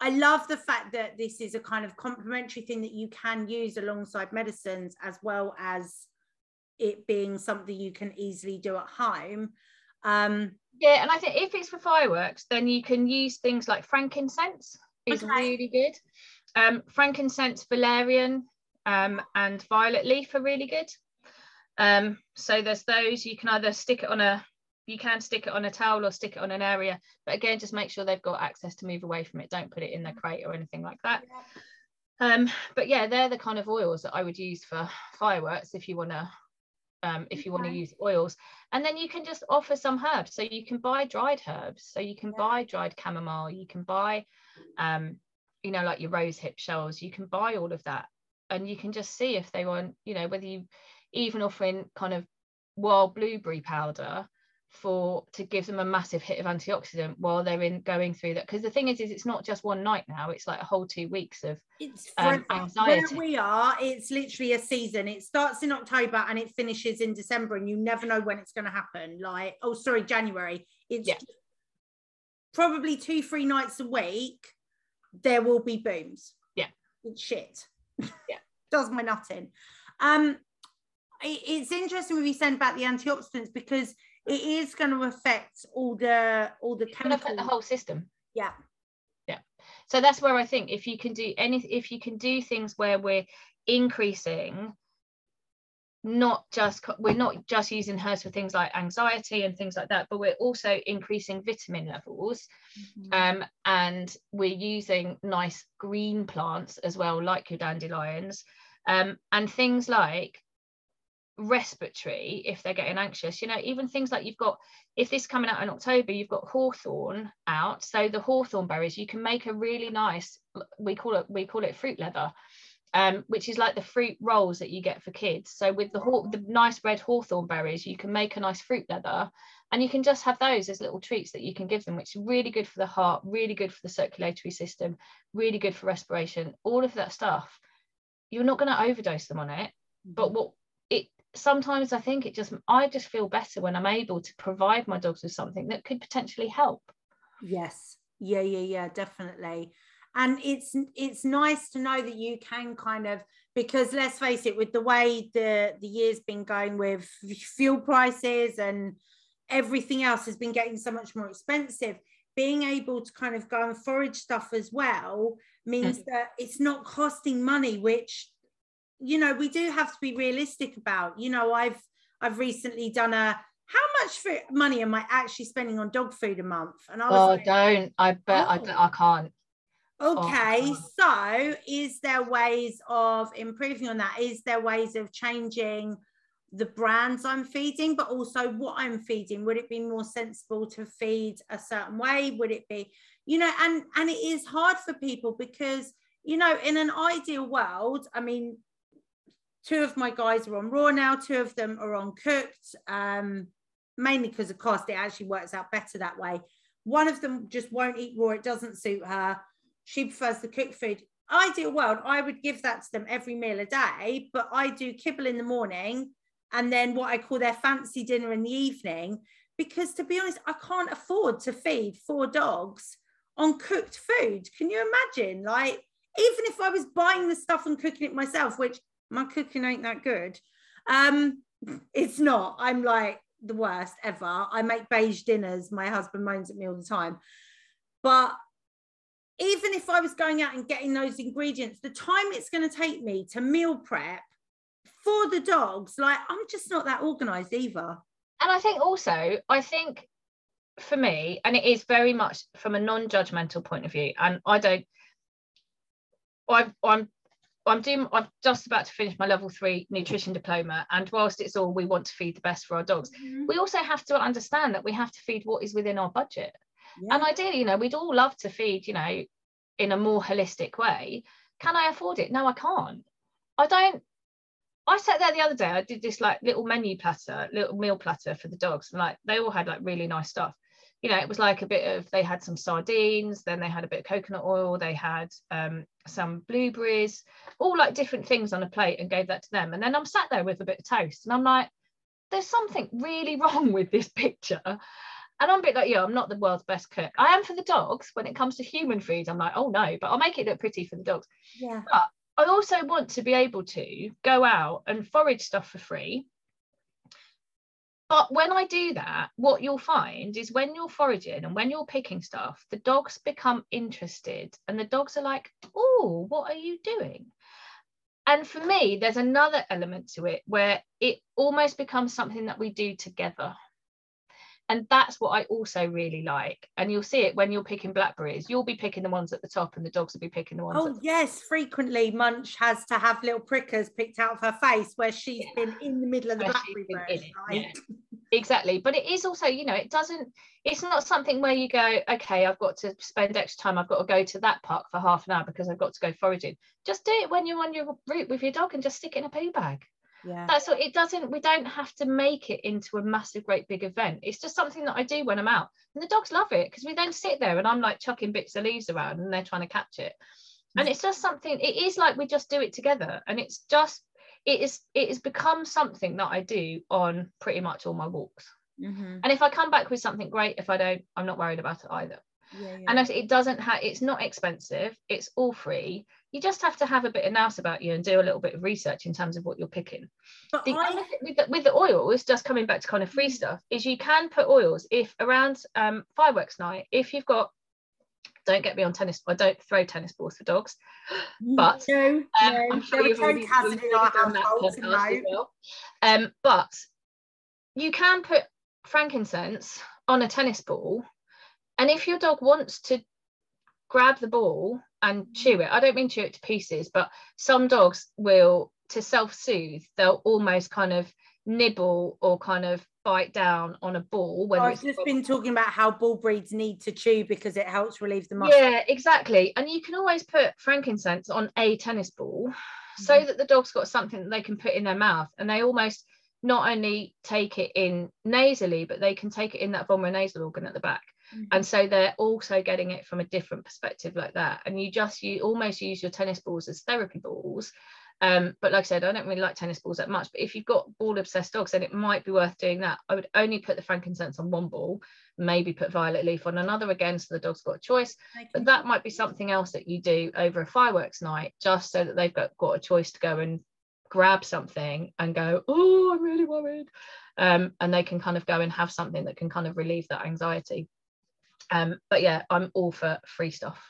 I love the fact that this is a kind of complementary thing that you can use alongside medicines as well as it being something you can easily do at home. Um, yeah, and I think if it's for fireworks, then you can use things like frankincense is okay. really good. Um, frankincense, valerian, um, and violet leaf are really good. Um, so there's those you can either stick it on a you can stick it on a towel or stick it on an area but again just make sure they've got access to move away from it don't put it in their crate or anything like that um, but yeah they're the kind of oils that i would use for fireworks if you want to um, if you want to use oils. And then you can just offer some herbs. So you can buy dried herbs. So you can yeah. buy dried chamomile. You can buy um, you know like your rose hip shells. You can buy all of that. And you can just see if they want you know whether you even offering kind of wild blueberry powder for to give them a massive hit of antioxidant while they're in going through that. Because the thing is is it's not just one night now it's like a whole two weeks of it's um, anxiety where we are it's literally a season. It starts in october and it finishes in december and you never know when it's going to happen. Like oh sorry january. It's yeah. probably two three nights a week there will be booms. Yeah. It's shit. Yeah. [LAUGHS] Does my nutting um it's interesting what you said about the antioxidants because it is going to affect all the all the chemicals. the whole system. Yeah. Yeah. So that's where I think if you can do any if you can do things where we're increasing not just we're not just using herbs for things like anxiety and things like that but we're also increasing vitamin levels mm-hmm. um, and we're using nice green plants as well like your dandelions um, and things like respiratory if they're getting anxious you know even things like you've got if this coming out in october you've got hawthorn out. So the hawthorn berries you can make a really nice we call it we call it fruit leather um, which is like the fruit rolls that you get for kids. So with the the nice red hawthorn berries you can make a nice fruit leather and you can just have those as little treats that you can give them which is really good for the heart really good for the circulatory system really good for respiration all of that stuff. You're not going to overdose them on it but what it sometimes I think it just I just feel better when I'm able to provide my dogs with something that could potentially help. Yes. Yeah, yeah, yeah, definitely. And it's it's nice to know that you can kind of because let's face it, with the way the the year's been going with [LAUGHS] fuel prices and everything else has been getting so much more expensive, being able to kind of go and forage stuff as well means mm. that it's not costing money, which you know we do have to be realistic about you know i've i've recently done a how much money am i actually spending on dog food a month? And i was oh like, don't. I bet oh. I, oh, I can't okay oh, so is there ways of improving on that? Is there ways of changing the brands i'm feeding but also what i'm feeding? Would it be more sensible to feed a certain way? Would it be you know and and it is hard for people because you know in an ideal world i mean two of my guys are on raw now two of them are on cooked um, mainly because of cost it actually works out better that way. One of them just won't eat raw it doesn't suit her she prefers the cooked food. Ideal world i would give that to them every meal a day but i do kibble in the morning and then what i call their fancy dinner in the evening because to be honest i can't afford to feed four dogs on cooked food. Can you imagine? Like even if i was buying the stuff and cooking it myself which my cooking ain't that good. Um, it's not. I'm like the worst ever. I make beige dinners. My husband moans at me all the time. But even if I was going out and getting those ingredients, the time it's going to take me to meal prep for the dogs, like I'm just not that organized either. And I think also, I think for me, and it is very much from a non judgmental point of view, and I don't, I've, I'm I'm doing I'm just about to finish my level three nutrition diploma and whilst it's all we want to feed the best for our dogs mm-hmm. we also have to understand that we have to feed what is within our budget. Yeah. and ideally you know we'd all love to feed you know in a more holistic way. Can I afford it? No I can't. I don't I sat there the other day I did this like little menu platter little meal platter for the dogs and like they all had like really nice stuff you know, it was like a bit of they had some sardines, then they had a bit of coconut oil, they had um, some blueberries, all like different things on a plate and gave that to them. And then I'm sat there with a bit of toast and I'm like, there's something really [LAUGHS] wrong with this picture. And I'm a bit like, yeah, I'm not the world's best cook. I am for the dogs. When it comes to human food, I'm like, oh no, but I'll make it look pretty for the dogs. Yeah. But I also want to be able to go out and forage stuff for free but when I do that, what you'll find is when you're foraging and when you're picking stuff, the dogs become interested and the dogs are like, oh, what are you doing? And for me, there's another element to it where it almost becomes something that we do together. And that's what I also really like. And you'll see it when you're picking blackberries. You'll be picking the ones at the top, and the dogs will be picking the ones. Oh yes, frequently Munch has to have little prickers picked out of her face where she's yeah. been in the middle of the where blackberry bush. Like. Yeah. [LAUGHS] Exactly, but it is also, you know, it doesn't. It's not something where you go, okay, I've got to spend extra time. I've got to go to that park for half an hour because I've got to go foraging. Just do it when you're on your route with your dog and just stick it in a pee bag yeah. That's what it doesn't we don't have to make it into a massive great big event. It's just something that i do when i'm out. And the dogs love it because we then sit there and i'm like chucking bits of leaves around and they're trying to catch it. And it's just something it is like we just do it together. And it's just it is it has become something that i do on pretty much all my walks. Mm-hmm. and if i come back with something great if i don't i'm not worried about it either. Yeah, yeah. and it doesn't have it's not expensive. It's all free you just have to have a bit of nous about you and do a little bit of research in terms of what you're picking. But the I... with, the, with the oils, just coming back to kind of free mm. stuff, is you can put oils if around um, fireworks night, if you've got don't get me on tennis. I don't throw tennis balls for dogs, mm, but no, um, no. I'm sure you've already, already done that podcast as well. Um, but you can put frankincense on a tennis ball, and if your dog wants to grab the ball and chew it. I don't mean chew it to pieces, but some dogs will, to self soothe, they'll almost kind of nibble or kind of bite down on a ball. When I've just been talking about how bull breeds need to chew because it helps relieve the muscle. Yeah, exactly. And you can always put frankincense on a tennis ball mm-hmm. so that the dog's got something that they can put in their mouth and they almost not only take it in nasally, but they can take it in that vomeronasal organ at the back. Mm-hmm. And so they're also getting it from a different perspective like that. And you just you almost use your tennis balls as therapy balls. Um, but like I said, I don't really like tennis balls that much. But if you've got ball obsessed dogs, then it might be worth doing that. I would only put the frankincense on one ball, maybe put violet leaf on another again, so the dog's got a choice. But that might be something else that you do over a fireworks night, just so that they've got, got a choice to go and grab something and go, oh, I'm really worried. Um, and they can kind of go and have something that can kind of relieve that anxiety. Um, but yeah, I'm all for free stuff.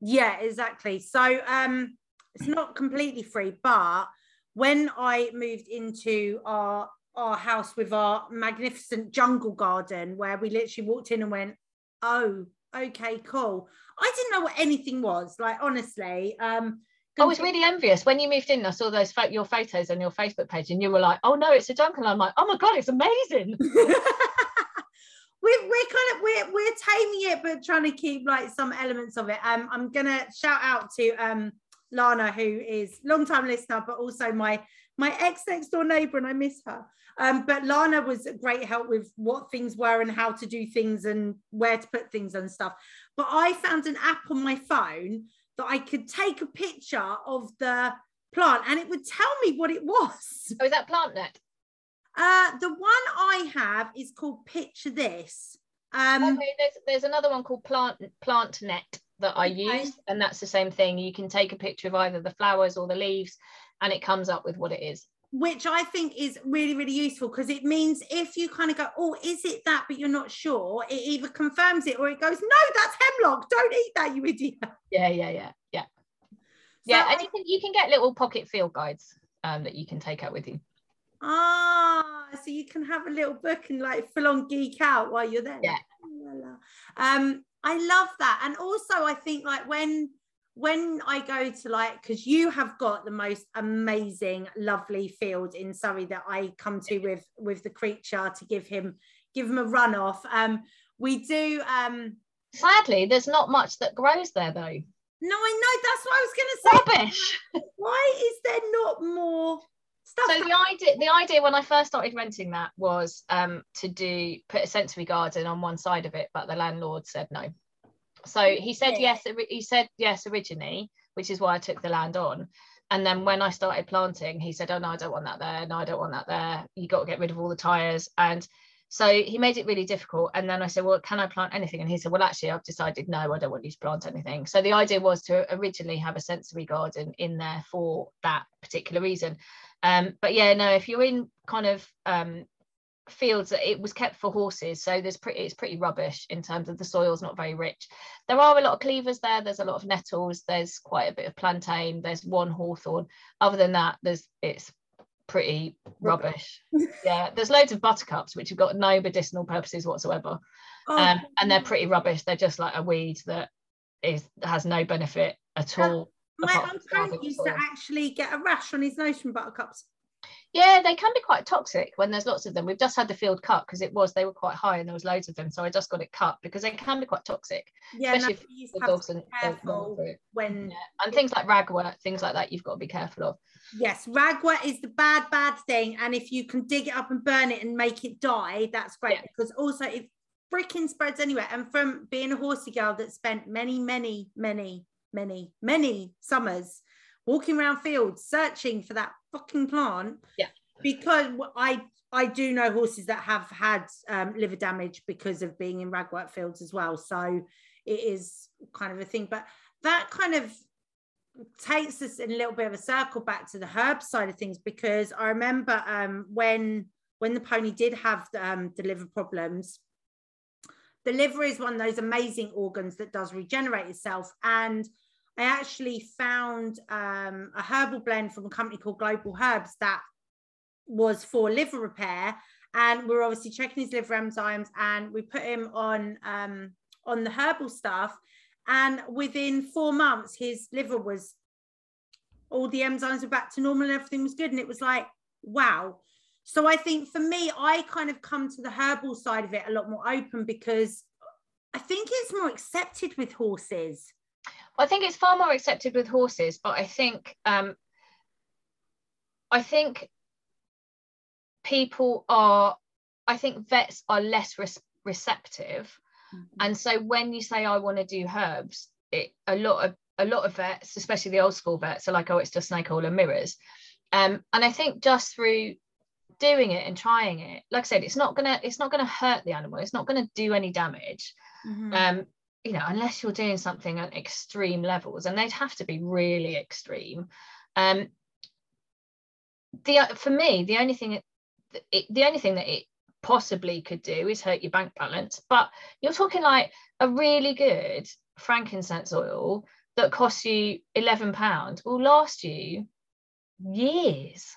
Yeah, exactly. So um, it's not completely free, but when I moved into our our house with our magnificent jungle garden, where we literally walked in and went, "Oh, okay, cool." I didn't know what anything was. Like honestly, um, I was really envious when you moved in. I saw those your photos on your Facebook page, and you were like, "Oh no, it's a jungle." I'm like, "Oh my god, it's amazing." [LAUGHS] [LAUGHS] we're, we're kind of we're we're taming it, but trying to keep like some elements of it. Um, I'm gonna shout out to um Lana, who is long time listener, but also my my ex next door neighbor, and I miss her. Um, but Lana was a great help with what things were and how to do things and where to put things and stuff. But I found an app on my phone that I could take a picture of the plant and it would tell me what it was. Oh, is that PlantNet? Uh, the one I have is called Picture This. Um, okay, there's there's another one called Plant Plant Net that I okay. use, and that's the same thing. You can take a picture of either the flowers or the leaves, and it comes up with what it is. Which I think is really, really useful because it means if you kind of go, oh, is it that, but you're not sure, it either confirms it or it goes, no, that's hemlock. Don't eat that, you idiot. Yeah, yeah, yeah, yeah. So yeah, and I, you can you can get little pocket field guides um, that you can take out with you. Ah, so you can have a little book and like full on geek out while you're there. Yeah. Um, I love that. And also I think like when when I go to like because you have got the most amazing, lovely field in Surrey that I come to with with the creature to give him give him a run off. Um, we do um sadly there's not much that grows there though. No, I know that's what I was gonna say. Rubbish. Why is there not more Stuff so the idea the idea when I first started renting that was um, to do put a sensory garden on one side of it, but the landlord said no. So he said yeah. yes. He said yes originally, which is why I took the land on. And then when I started planting, he said, "Oh no, I don't want that there. No, I don't want that there. You got to get rid of all the tires." And so he made it really difficult. And then I said, Well, can I plant anything? And he said, Well, actually, I've decided no, I don't want you to plant anything. So the idea was to originally have a sensory garden in there for that particular reason. Um, but yeah, no, if you're in kind of um, fields that it was kept for horses, so there's pretty it's pretty rubbish in terms of the soil's not very rich. There are a lot of cleavers there. There's a lot of nettles. There's quite a bit of plantain. There's one hawthorn. Other than that, there's it's pretty rubbish. yeah, there's loads of buttercups which have got no medicinal purposes whatsoever, Oh, um, and they're pretty rubbish. They're just like a weed that is has no benefit at all. My apart from uncle used us to actually get a rash on his nose from buttercups. Yeah, they can be quite toxic when there's lots of them. We've just had the field cut because it was they were quite high and there was loads of them, so I just got it cut because they can be quite toxic, Yeah, especially no, if you the dogs and when Yeah. And things like ragwort, things like that, you've got to be careful of. Yes, ragwort is the bad, bad thing. And if you can dig it up and burn it and make it die, that's great Yeah. because also it freaking spreads anywhere. And from being a horsey girl that spent many, many, many, many, many summers walking around fields searching for that fucking plant. Yeah. Because I I do know horses that have had um, liver damage because of being in ragwort fields as well. So it is kind of a thing. But that kind of takes us in a little bit of a circle back to the herb side of things because I remember um, when when the pony did have um, the liver problems, the liver is one of those amazing organs that does regenerate itself. And I actually found um, a herbal blend from a company called Global Herbs that was for liver repair. And we're obviously checking his liver enzymes, and we put him on um, on the herbal stuff. And within four months, his liver was all the enzymes were back to normal and everything was good. And it was like, wow. So I think for me, I kind of come to the herbal side of it a lot more open because I think it's more accepted with horses. I think it's far more accepted with horses, but I think um, I think people are, I think vets are less res- receptive, and so when you say I want to do herbs, it a lot of a lot of vets, especially the old school vets, are like, oh, it's just snake oil and mirrors, um, and I think just through doing it and trying it, like I said, it's not gonna it's not gonna hurt the animal, it's not gonna do any damage Mhm. um you know unless you're doing something at extreme levels and they'd have to be really extreme. Um the uh, for me the only thing it, it, the only thing that it possibly could do is hurt your bank balance but you're talking like a really good frankincense oil that costs you 11 pounds will last you years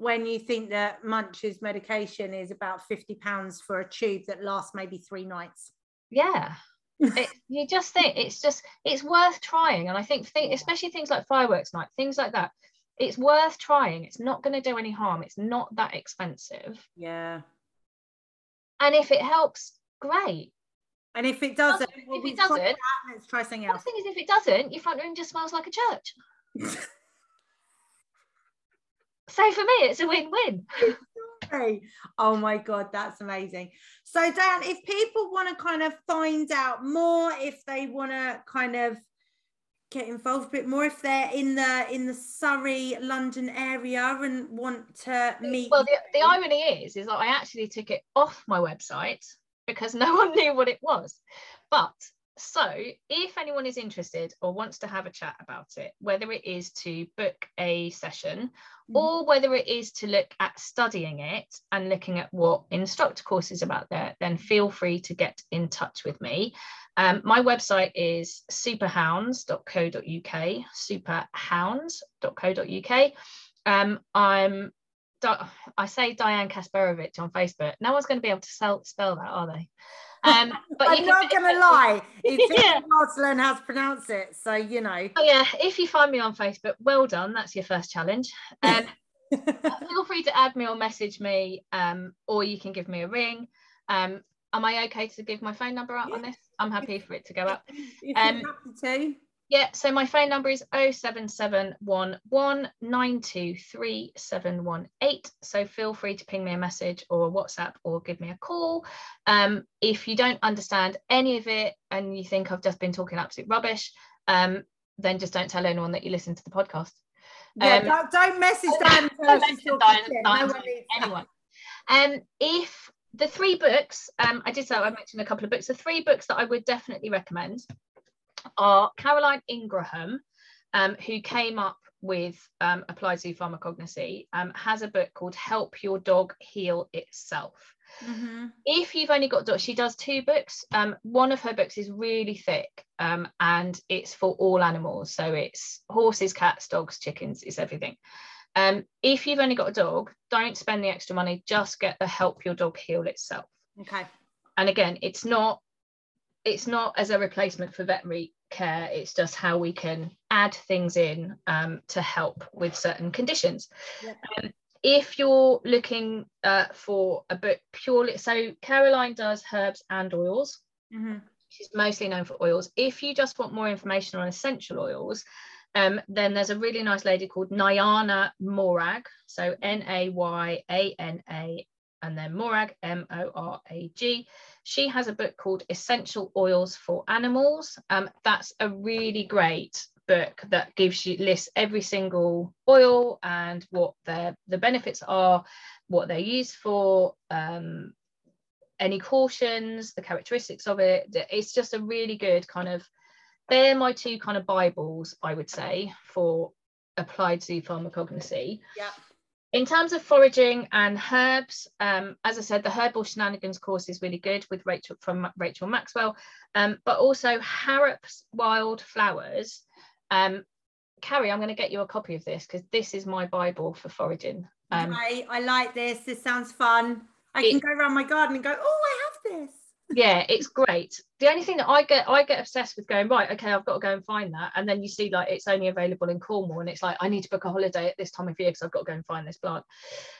when you think that Munch's medication is about 50 pounds for a tube that lasts maybe three nights. yeah. It, [LAUGHS] you just think it's just it's worth trying. And i think think, especially things like fireworks night things like that it's worth trying. It's not going to do any harm. It's not that expensive. Yeah. and if it helps great. And if it doesn't, If well, it we've tried doesn't- that, let's try something else. the thing is if it doesn't your front room just smells like a church [LAUGHS] so for me it's a win-win. Oh my God, that's amazing. So, Dan, if people want to kind of find out more, if they want to kind of get involved a bit more, if they're in the in the Surrey, London area and want to meet, well the, the irony is is that i actually took it off my website because no one knew what it was. But so if anyone is interested or wants to have a chat about it whether it is to book a session Mhm. or whether it is to look at studying it and looking at what instructor courses are out there then feel free to get in touch with me um, my website is superhounds.co.uk superhounds.co.uk um, i'm I say Diane Kasperovich on Facebook. No one's going to be able to sell, spell that, are they? Um, but I'm not going to lie, It's [LAUGHS] Yeah. while to learn how to pronounce it. So, you know, Oh yeah, if you find me on Facebook, well done. That's your first challenge. Um, [LAUGHS] feel free to add me or message me, um, or you can give me a ring. Um, am I okay to give my phone number out on this? I'm happy for it to go up. if Um, happy to. Yeah, so my phone number is 07711923718. So feel free to ping me a message or a WhatsApp or give me a call. Um, if you don't understand any of it and you think I've just been talking absolute rubbish, um, then just don't tell anyone that you listen to the podcast. Yeah, um, don't, don't message Dan and don't she's mention talking Diane- shit. Diane No one needs that. anyone. Um, if the three books, um, I did say I mentioned a couple of books. The three books that I would definitely recommend are Caroline Ingraham, um, who came up with um, applied zoopharmacognosy, um, has a book called Help Your Dog Heal Itself. Mhm. If you've only got dogs, she does two books. Um, one of her books is really thick um, and it's for all animals. So it's horses, cats, dogs, chickens, it's everything. Um, if you've only got a dog, don't spend the extra money, just get the help your dog heal itself. Okay. And again, it's not it's not as a replacement for veterinary care, it's just how we can add things in um, to help with certain conditions. Yep. Um, if you're looking uh, for a book purely, so Caroline does herbs and oils. Mm-hmm. She's mostly known for oils. If you just want more information on essential oils, um, then there's a really nice lady called Nayana Morag. So N A Y A N A and then Morag, M O R A G. She has a book called Essential Oils for Animals. Um, that's a really great book that gives you lists every single oil and what their the benefits are, what they're used for, um, any cautions, the characteristics of it. It's just a really good kind of. They're my two kind of bibles, I would say, for applied zoopharmacognosy. Yeah. In terms of foraging and herbs, um, as I said, the herbal shenanigans course is really good with Rachel from Rachel Maxwell, um, but also Harrap's Wild Flowers um, Carrie, I'm going to get you a copy of this because this is my Bible for foraging. Um, I, I like this. This sounds fun. I it, can go around my garden and go, oh, I. Yeah, it's great. The only thing that I get, I get obsessed with going right. Okay, I've got to go and find that, and then you see like it's only available in Cornwall, and it's like I need to book a holiday at this time of year because I've got to go and find this plant.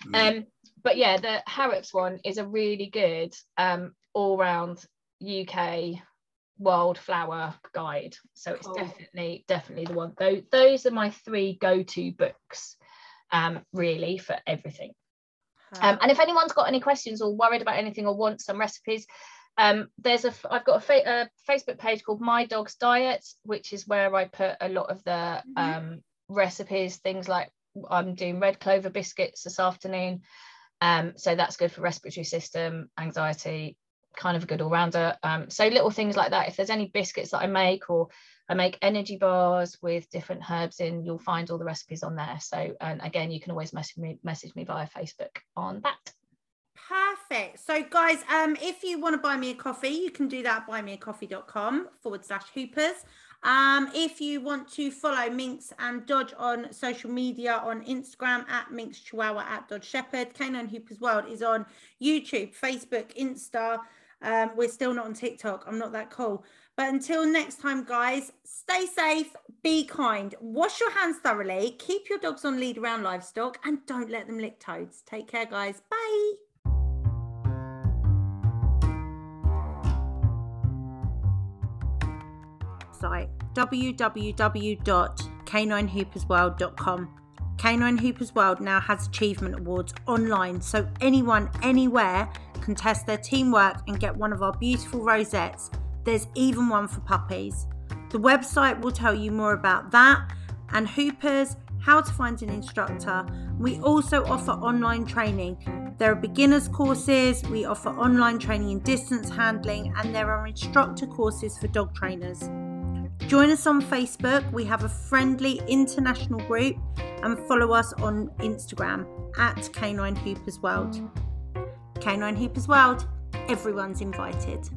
Mm. Um, but yeah, the Harrap's one is a really good um all round UK wildflower guide so it's cool. definitely definitely the one those, those are my three go-to books um really for everything um, and if anyone's got any questions or worried about anything or wants some recipes um, there's a I've got a, fa- a, Facebook page called My Dog's Diet, which is where I put a lot of the mm-hmm. um, recipes, things like I'm doing red clover biscuits this afternoon. Um, so that's good for respiratory system, anxiety, kind of a good all-rounder um, so little things like that if there's any biscuits that i make or i make energy bars with different herbs in you'll find all the recipes on there so and again you can always message me message me via facebook on that perfect so guys um if you want to buy me a coffee you can do that buymeacoffee.com forward slash hoopers um, if you want to follow Minx and Dodge on social media on Instagram at Minx Chihuahua at Dodge Shepherd, Canine Hoopers World is on YouTube, Facebook, Insta, um, we're still not on TikTok. I'm not that cool. But until next time, guys, stay safe, be kind, wash your hands thoroughly, keep your dogs on lead around livestock, and don't let them lick toads. Take care, guys. Bye. Site www.caninehoopersworld.com. Canine Hoopers World now has achievement awards online, so anyone, anywhere can test their teamwork and get one of our beautiful rosettes. There's even one for puppies. The website will tell you more about that and Hoopers, how to find an instructor. We also offer online training. There are beginners courses, we offer online training in distance handling, and there are instructor courses for dog trainers. Join us on Facebook. We have a friendly international group and follow us on Instagram at Canine Hoopers World. Canine Hoopers World, everyone's invited.